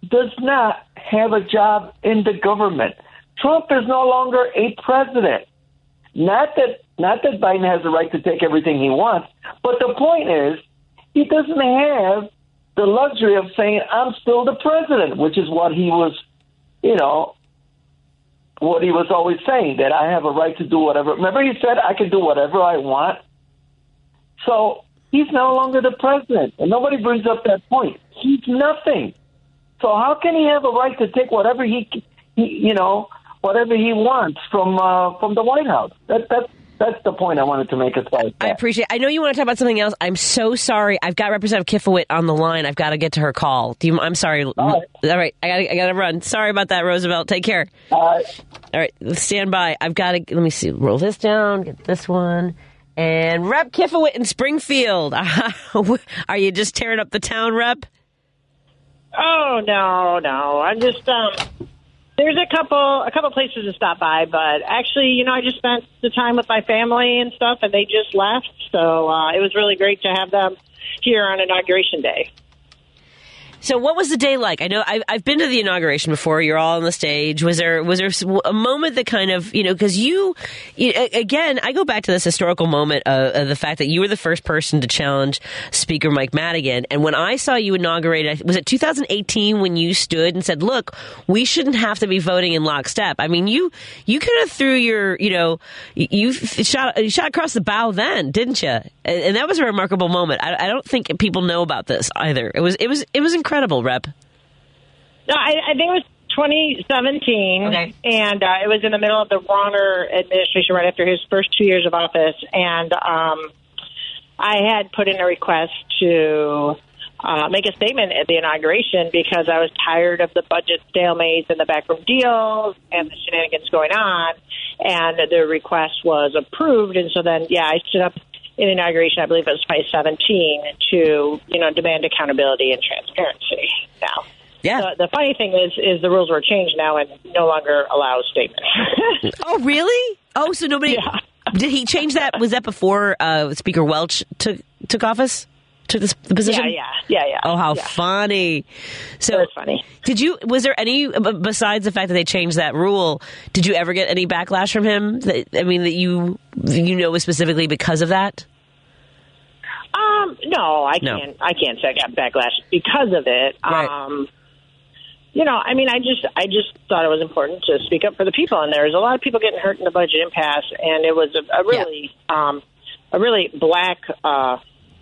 does not have a job in the government. Trump is no longer a president. Not that not that Biden has the right to take everything he wants, but the point is he doesn't have the luxury of saying I'm still the president, which is what he was, you know, what he was always saying that I have a right to do whatever. Remember, he said I can do whatever I want. So he's no longer the president, and nobody brings up that point. He's nothing. So how can he have a right to take whatever he, he you know, whatever he wants from uh, from the White House? That that's that's the point I wanted to make as far as I appreciate. I know you want to talk about something else. I'm so sorry. I've got Representative Kifowit on the line. I've got to get to her call. Do you? I'm sorry. All right. I got. I got to run. Sorry about that, Roosevelt. Take care. All right. All right. Stand by. I've got to. Let me see. Roll this down. Get this one. And Rep Kifowit in Springfield. Are you just tearing up the town, Rep? Oh no, no. I'm just um. There's a couple a couple places to stop by, but actually, you know, I just spent the time with my family and stuff, and they just left, so uh, it was really great to have them here on inauguration day. So, what was the day like? I know I've, I've been to the inauguration before. You're all on the stage. Was there was there a moment that kind of you know because you, you again I go back to this historical moment of, of, the fact that you were the first person to challenge Speaker Mike Madigan, and when I saw you inaugurate, was it 2018 when you stood and said, "Look, we shouldn't have to be voting in lockstep." I mean, you you kind of threw your you know you shot you shot across the bow then, didn't you? And, and that was a remarkable moment. I, I don't think people know about this either. It was it was it was incredible incredible, Rep. No, I, I think it was 2017, okay. and uh, it was in the middle of the Rauner administration, right after his first two years of office, and um, I had put in a request to uh, make a statement at the inauguration because I was tired of the budget stalemates and the backroom deals and the shenanigans going on, and the request was approved, and so then, yeah, I stood up in inauguration, I believe it was 2017, to you know demand accountability and transparency. Now, yeah. The, the funny thing is, is the rules were changed now and no longer allows statements. oh, really? Oh, so nobody yeah. did he change that? Was that before uh, Speaker Welch took took office? Took this, the position? Yeah, yeah, yeah, yeah. Oh, how yeah. funny! So funny. Did you? Was there any besides the fact that they changed that rule? Did you ever get any backlash from him? That, I mean, that you you know specifically because of that? Um, no, I No. can't. I can't say I got backlash because of it. Right. Um, you know, I mean, I just, I just thought it was important to speak up for the people, and there's a lot of people getting hurt in the budget impasse, and it was a, a really, um, a really black, uh,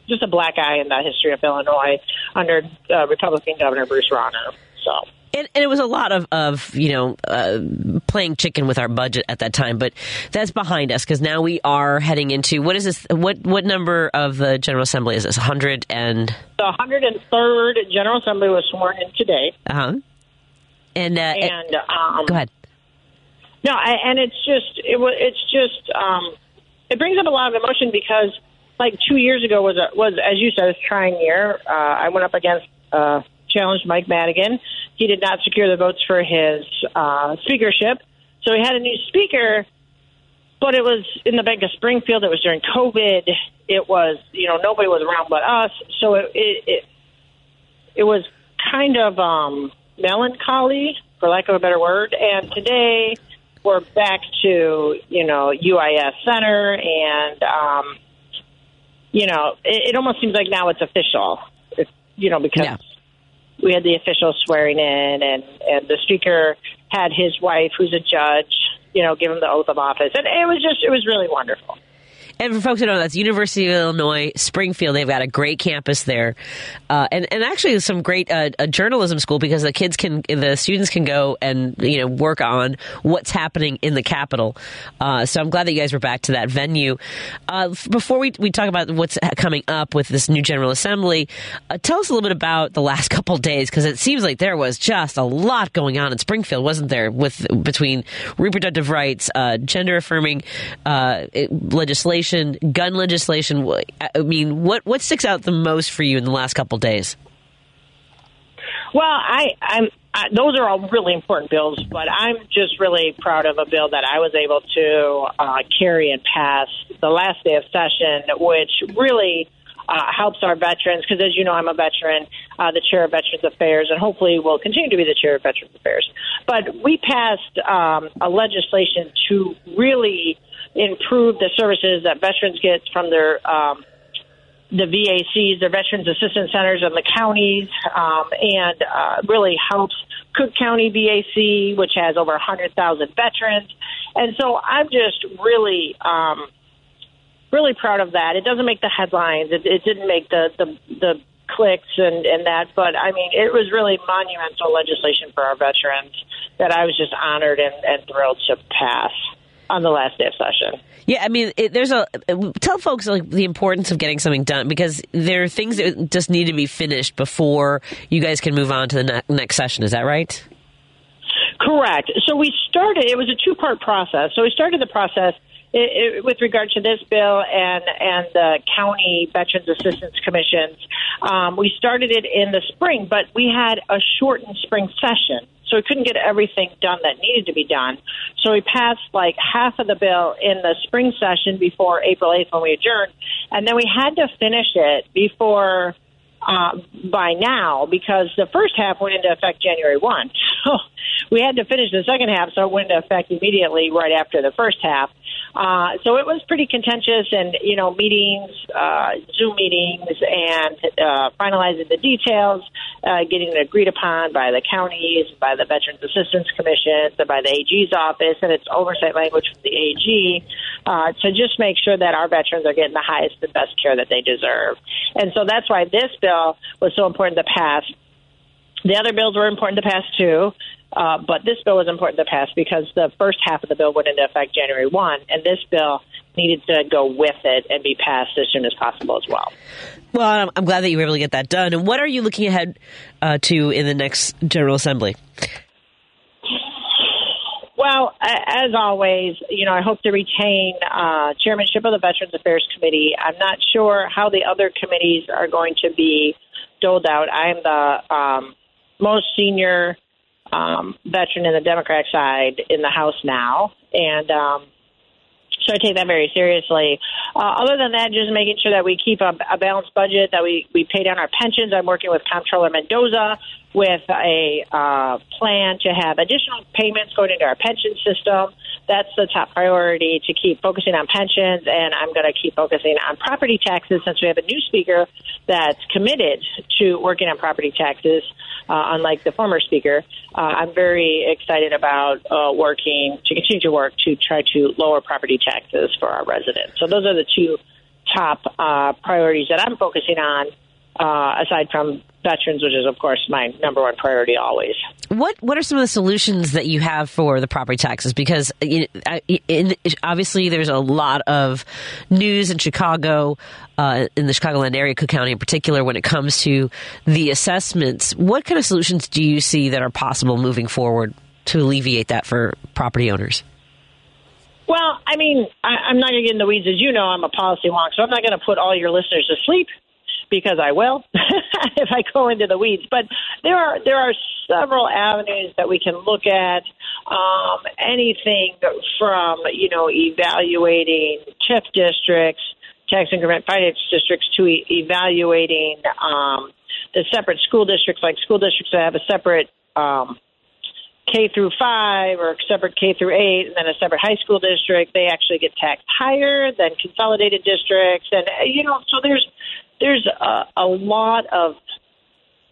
just a black eye in the history of Illinois under uh, Republican Governor Bruce Rauner. So. And, and it was a lot of, of you know uh, playing chicken with our budget at that time, but that's behind us because now we are heading into what is this? What what number of the General Assembly is this? Hundred and The 103rd General Assembly was sworn in today, uh huh. And uh, and um, go ahead. No, I, and it's just it was it's just um, it brings up a lot of emotion because like two years ago was a, was as you said a trying year. Uh, I went up against uh, challenged Mike Madigan. He did not secure the votes for his uh, speakership, so he had a new speaker. But it was in the Bank of Springfield. It was during COVID. It was you know nobody was around but us, so it it it, it was kind of um, melancholy, for lack of a better word. And today we're back to you know UIS Center, and um, you know it, it almost seems like now it's official. If, you know because we had the official swearing in, and and the speaker had his wife, who's a judge, you know, give him the oath of office, and it was just it was really wonderful. And for folks who don't know, that's University of Illinois Springfield. They've got a great campus there, uh, and and actually some great uh, a journalism school because the kids can, the students can go and you know work on what's happening in the capital. Uh, so I'm glad that you guys were back to that venue. Uh, before we we talk about what's coming up with this new General Assembly, uh, tell us a little bit about the last couple days because it seems like there was just a lot going on in Springfield, wasn't there? With between reproductive rights, uh, gender affirming legislation gun legislation. I mean, what what sticks out the most for you in the last couple days? Well, I, I'm. I, those are all really important bills, but I'm just really proud of a bill that I was able to uh, carry and pass the last day of session, which really uh, helps our veterans. Because as you know, I'm a veteran, uh, the chair of Veterans Affairs, and hopefully will continue to be the chair of Veterans Affairs. But we passed um, a legislation to really improve the services that veterans get from their um, the VACs, the Veterans Assistance Centers in the counties, um, and uh, really helps Cook County VAC, which has over 100,000 veterans. And so I'm just really, um, really proud of that. It doesn't make the headlines. It, it didn't make the, the, the clicks and, and that, but I mean, it was really monumental legislation for our veterans that I was just honored and, and thrilled to pass on the last day of session. Yeah, I mean, it, there's a tell folks like the importance of getting something done because there are things that just need to be finished before you guys can move on to the ne- next session. Is that right? Correct. So we started. It was a two part process. So we started the process. It, it, with regard to this bill and and the county veterans assistance commissions, um, we started it in the spring, but we had a shortened spring session so we couldn't get everything done that needed to be done. So we passed like half of the bill in the spring session before April 8th when we adjourned, and then we had to finish it before uh, by now because the first half went into effect January 1. So we had to finish the second half, so it went into effect immediately right after the first half. Uh, so it was pretty contentious, and you know, meetings, uh, Zoom meetings, and uh, finalizing the details, uh, getting it agreed upon by the counties, by the Veterans Assistance Commission, by the AG's office, and its oversight language from the AG, uh, to just make sure that our veterans are getting the highest and best care that they deserve. And so that's why this bill was so important to pass. The other bills were important to pass too. Uh, but this bill was important to pass because the first half of the bill went into effect January 1, and this bill needed to go with it and be passed as soon as possible as well. Well, I'm, glad that you were able to get that done. And what are you looking ahead uh, to in the next General Assembly? Well, as always, you know, I hope to retain uh, chairmanship of the Veterans Affairs Committee. I'm not sure how the other committees are going to be doled out. I'm the um, most senior um, veteran in the Democratic side in the House now, and um, so I take that very seriously. Uh, other than that, just making sure that we keep a, a balanced budget, that we, we pay down our pensions. I'm working with Comptroller Mendoza with a uh, plan to have additional payments going into our pension system. That's the top priority to keep focusing on pensions, and I'm going to keep focusing on property taxes since we have a new speaker that's committed to working on property taxes, uh, unlike the former speaker. Uh, I'm very excited about uh, working to continue to work to try to lower property taxes for our residents. So those are the two top uh, priorities that I'm focusing on, uh, aside from veterans, which is of course my number one priority always. What What are some of the solutions that you have for the property taxes? Because obviously there's a lot of news in Chicago, uh, in the Chicagoland area, Cook County in particular, when it comes to the assessments. What kind of solutions do you see that are possible moving forward to alleviate that for property owners? Well, I mean, I, I'm not going to get in the weeds. As you know, I'm a policy wonk, so I'm not going to put all your listeners to sleep because I will if I go into the weeds. But there are there are several avenues that we can look at. Um, anything from you know evaluating TIF districts, tax increment finance districts, to e- evaluating um, the separate school districts, like school districts that have a separate um, K through five or separate K through eight, and then a separate high school district, they actually get taxed higher than consolidated districts, and uh, you know, so there's there's a, a lot of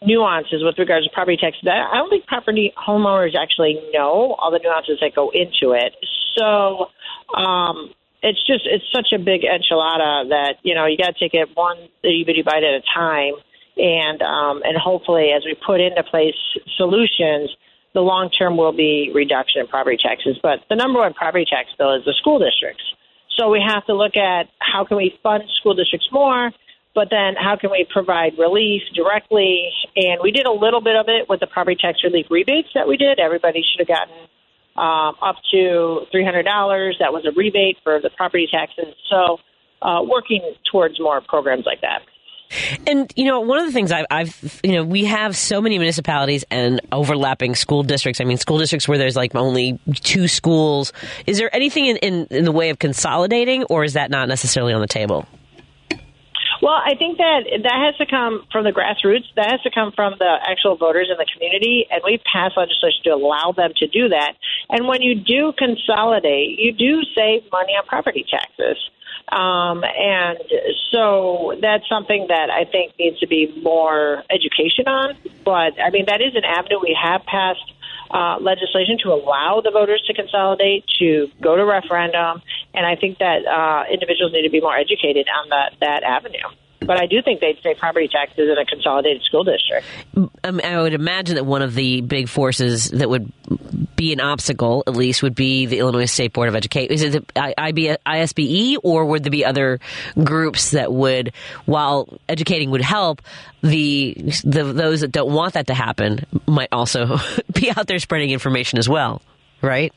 nuances with regards to property taxes. I I don't think property homeowners actually know all the nuances that go into it. So um, it's just it's such a big enchilada that you know you got to take it one itty bitty bite at a time, and um, and hopefully as we put into place solutions. The long term will be reduction in property taxes, but the number one property tax bill is the school districts. So we have to look at how can we fund school districts more, but then how can we provide relief directly? And we did a little bit of it with the property tax relief rebates that we did. Everybody should have gotten um, up to $300. That was a rebate for the property taxes. So uh, working towards more programs like that. And you know, one of the things I've, I've, you know, we have so many municipalities and overlapping school districts. I mean, school districts where there's like only two schools. Is there anything in, in, in the way of consolidating, or is that not necessarily on the table? Well, I think that that has to come from the grassroots. That has to come from the actual voters in the community, and we've passed legislation to allow them to do that. And when you do consolidate, you do save money on property taxes. Um, and so that's something that I think needs to be more education on. But I mean, that is an avenue we have passed uh, legislation to allow the voters to consolidate, to go to referendum, and I think that uh, individuals need to be more educated on that that avenue. But I do think they'd save property taxes in a consolidated school district. Um, I would imagine that one of the big forces that would be an obstacle, at least, would be the Illinois State Board of Education. Is it the IB, ISBE, or would there be other groups that would, while educating would help, the, the those that don't want that to happen might also be out there spreading information as well, right?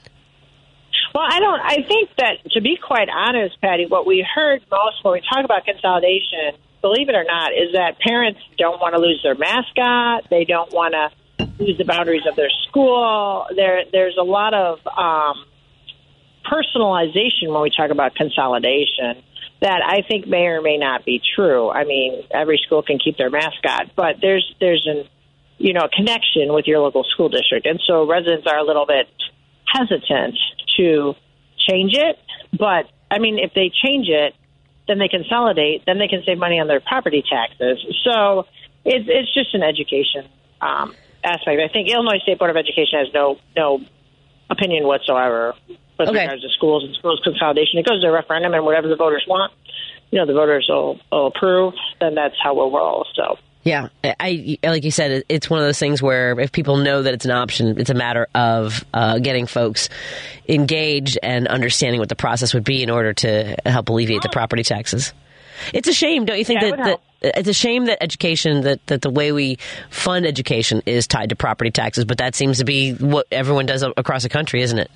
Well, I don't. I think that to be quite honest, Patti, what we heard most when we talk about consolidation, believe it or not, is that parents don't want to lose their mascot. They don't want to lose the boundaries of their school. There, there's a lot of um, personalization when we talk about consolidation. that I think may or may not be true. I mean, every school can keep their mascot, but there's there's an you know a connection with your local school district, and so residents are a little bit hesitant to change it. But I mean, if they change it, then they consolidate, then they can save money on their property taxes. So it's it's just an education um, aspect. I think Illinois State Board of Education has no no opinion whatsoever with Okay. regards to schools and schools consolidation. It goes to a referendum, and whatever the voters want, you know, the voters will, will approve. Then that's how we'll roll. So. Yeah, I like you said, it's one of those things where if people know that it's an option, it's a matter of uh, getting folks engaged and understanding what the process would be in order to help alleviate the property taxes. It's a shame, don't you think Yeah, that, that it's a shame that education that, that the way we fund education is tied to property taxes, but that seems to be what everyone does across the country, isn't it?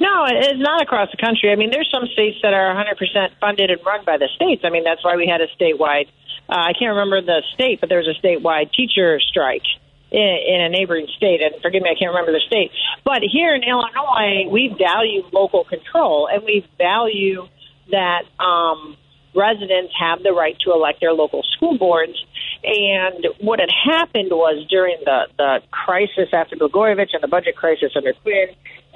No, it's not across the country. I mean, there's some states that are 100% funded and run by the states. I mean, that's why we had a statewide, uh, I can't remember the state, but there was a statewide teacher strike in, in a neighboring state. And forgive me, I can't remember the state. But here in Illinois, we value local control and we value that um, residents have the right to elect their local school boards. And what had happened was during the, the crisis after Blagojevich and the budget crisis under Quinn,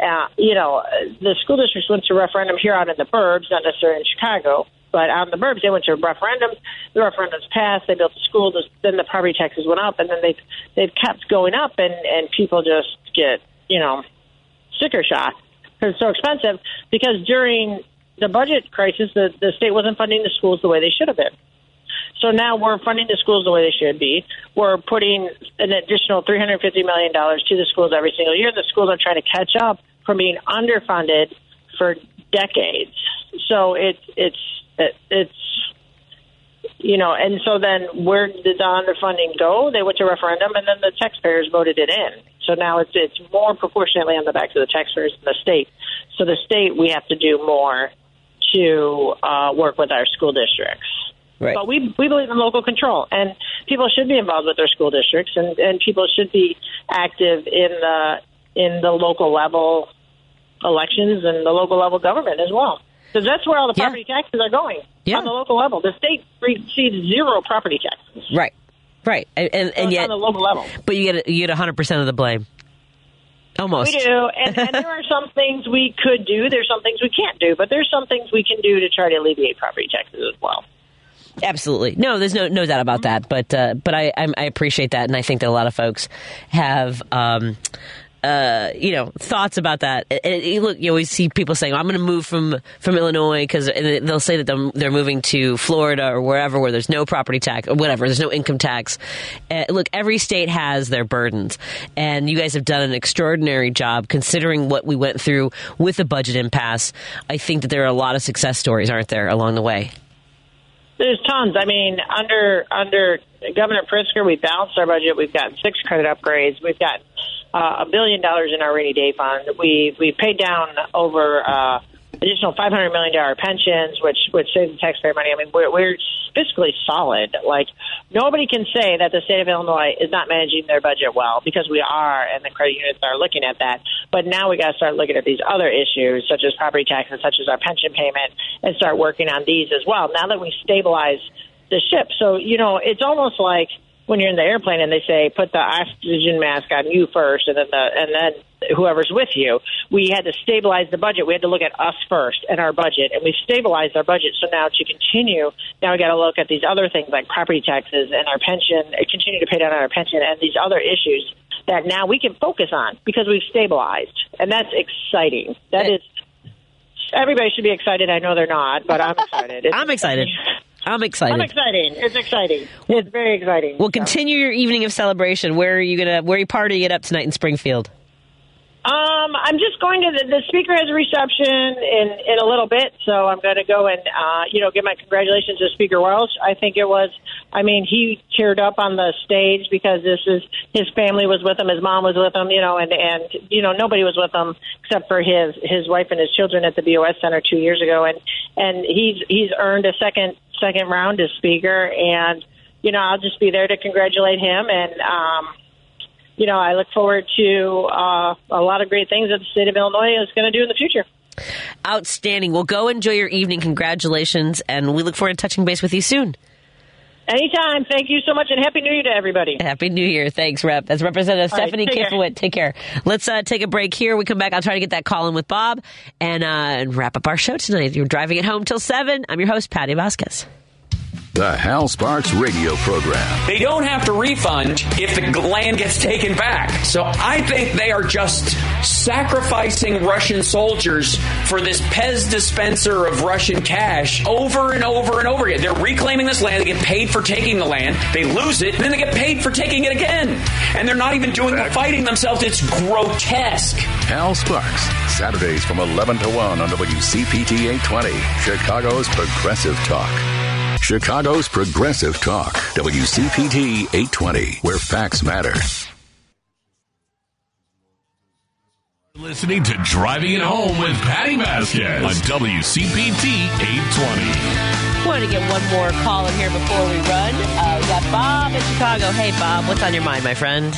uh, you know, the school districts went to referendum here out in the burbs, not necessarily in Chicago, but on the burbs, they went to referendums. The referendums passed. They built the school. Then the property taxes went up, and then they've they've kept going up, and and people just get you know sticker shock because it's so expensive. Because during the budget crisis, the the state wasn't funding the schools the way they should have been. So now we're funding the schools the way they should be. We're putting an additional $350 million to the schools every single year. The schools are trying to catch up from being underfunded for decades. So it's it's it, it's you know, and so then where did the underfunding go? They went to referendum, and then the taxpayers voted it in. So now it's it's more proportionately on the backs of the taxpayers than the state. So the state, we have to do more to uh, work with our school districts. Right. But we we believe in local control, and people should be involved with their school districts, and and people should be active in the in the local level elections and the local level government as well. Because that's where all the property taxes are going Yeah. on the local level. The state receives zero property taxes Right, right, and and, So and yet, on the local level. but you get you get hundred percent of the blame. Almost. We do, and, and there are some things we could do. There's some things we can't do, but there's some things we can do to try to alleviate property taxes as well. Absolutely, no. There's no no doubt about that. But uh, but I I'm, I appreciate that, and I think that a lot of folks have. Um, uh, you know, thoughts about that. And, look, you always see people saying, "I'm going to move from from Illinois," because they'll say that they're, moving to Florida or wherever where there's no property tax or whatever, there's no income tax. Uh, look, every state has their burdens, and you guys have done an extraordinary job considering what we went through with the budget impasse. I think that there are a lot of success stories, aren't there, along the way? There's tons. I mean, under under Governor Pritzker, we balanced our budget. We've gotten six credit upgrades. We've got a billion dollars in our rainy day fund. We we paid down over uh, additional five hundred million dollar pensions, which which saves the taxpayer money. I mean, we're, we're fiscally solid. Like nobody can say that the state of Illinois is not managing their budget well because we are, and the credit unions are looking at that. But now we got to start looking at these other issues, such as property taxes, such as our pension payment, and start working on these as well. Now that we stabilize the ship, so you know, it's almost like when you're in the airplane and they say put the oxygen mask on you first, and then the and then whoever's with you. We had to stabilize the budget. We had to look at us first and our budget, and we stabilized our budget. So now to continue, now we got to look at these other things like property taxes and our pension, uh, continue to pay down our pension, and these other issues that now we can focus on because we've stabilized, and that's exciting. That is. Everybody should be excited. I know they're not, but I'm excited. I'm excited. I'm excited. I'm exciting. It's exciting. it's very exciting. Well, continue your evening of celebration. Where are you gonna? Where are you partying it up tonight in Springfield? Um, I'm just going to the, the speaker has a reception in in a little bit, so I'm going to go and uh, you know give my congratulations to Speaker Welch. I think it was, I mean, he cheered up on the stage because this is his family was with him, his mom was with him, you know, and and you know nobody was with him except for his his wife and his children at the BOS Center two years ago, and and he's he's earned a second second round as speaker, and you know I'll just be there to congratulate him and. um you know, I look forward to uh, a lot of great things that the state of Illinois is going to do in the future. Outstanding. Well, go enjoy your evening. Congratulations, and we look forward to touching base with you soon. Anytime. Thank you so much, and Happy New Year to everybody. Happy New Year. Thanks, Rep. That's Representative All right, Stephanie take care. Kifowit. Take care. Let's uh, take a break here. We come back. I'll try to get that call in with Bob and, uh, and wrap up our show tonight. You're driving it home till 7. I'm your host, Patti Vasquez. The Hal Sparks radio program. They don't have to refund if the land gets taken back. So I think they are just sacrificing Russian soldiers for this Pez dispenser of Russian cash over and over and over again. They're reclaiming this land. They get paid for taking the land. They lose it. And then they get paid for taking it again. And they're not even doing the fighting themselves. It's grotesque. Hal Sparks, Saturdays from 11 to 1 on WCPT 820, Chicago's Progressive Talk. Chicago's Progressive Talk, WCPT 820, where facts matter. Listening to Driving It Home with Patti Vasquez on WCPT 820. Want to get one more call in here before we run. Uh, we got Bob in Chicago. Hey, Bob, what's on your mind, my friend?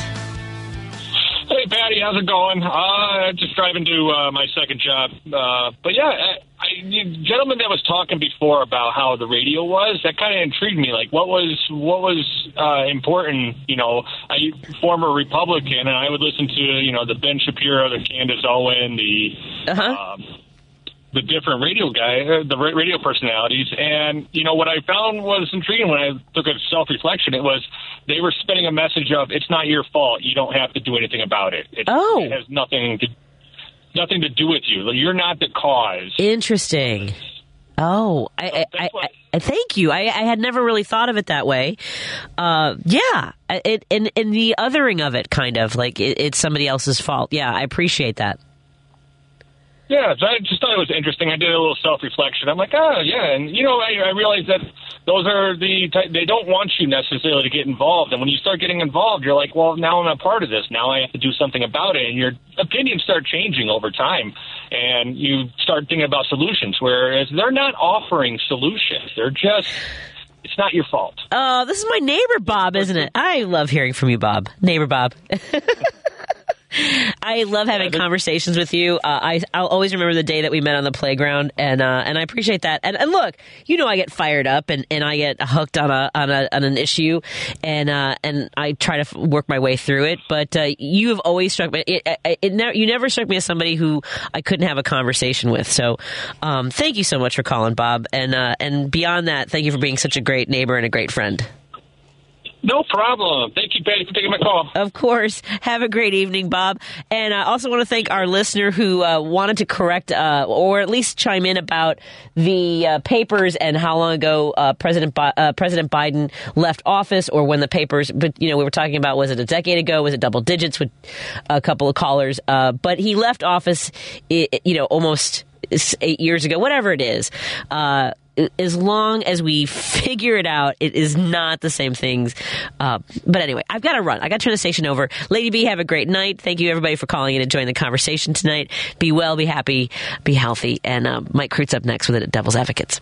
Hey, Patti, how's it going? Uh, just driving to uh, my second job. Uh, but yeah, I, I, the gentleman that was talking before about how the radio was, that kind of intrigued me. Like, what was what was uh, important? You know, I former Republican, and I would listen to you know the Ben Shapiro, the Candace Owen, the. Uh Um, the different radio guy, uh, the radio personalities, and you know what I found was intriguing when I took a self reflection. It was they were spinning a message of it's not your fault. You don't have to do anything about it. It, oh. it has nothing to nothing to do with you. You're not the cause. Interesting. Oh, I, I, I, I thank you. I, I had never really thought of it that way. Uh, yeah, it, and, and the othering of it, kind of like it, it's somebody else's fault. Yeah, I appreciate that. Yeah, I just thought it was interesting. I did a little self reflection. I'm like, oh yeah, and you know, I, I realized that those are the ty- they don't want you necessarily to get involved, and when you start getting involved, you're like, well, now I'm a part of this. Now I have to do something about it, and your opinions start changing over time, and you start thinking about solutions. Whereas they're not offering solutions; they're just it's not your fault. Oh, this is my neighbor Bob, isn't it? I love hearing from you, Bob. Neighbor Bob. I love having conversations with you. Uh, I I'll always remember the day that we met on the playground, and uh, and I appreciate that. And, and look, you know, I get fired up and, and I get hooked on a on a on an issue, and uh, and I try to f- work my way through it. But uh, you have always struck me. It, it, it never, you never struck me as somebody who I couldn't have a conversation with. So, um, thank you so much for calling, Bob. And uh, and beyond that, thank you for being such a great neighbor and a great friend. No problem. Thank you, Patti, for taking my call. Of course. Have a great evening, Bob. And I also want to thank our listener who uh, wanted to correct uh, or at least chime in about the uh, papers and how long ago uh, President Bi- uh, President Biden left office or when the papers. But you know, we were talking about was it a decade ago? Was it double digits with a couple of callers? Uh, but he left office, you know, almost eight years ago, whatever it is. Uh, as long as we figure it out, it is not the same things. Uh, but anyway, I've got to run. I got to turn the station over. Lady B, have a great night. Thank you everybody for calling in and joining the conversation tonight. Be well, be happy, be healthy. And uh, Mike Kreutz up next with it at Devil's Advocates.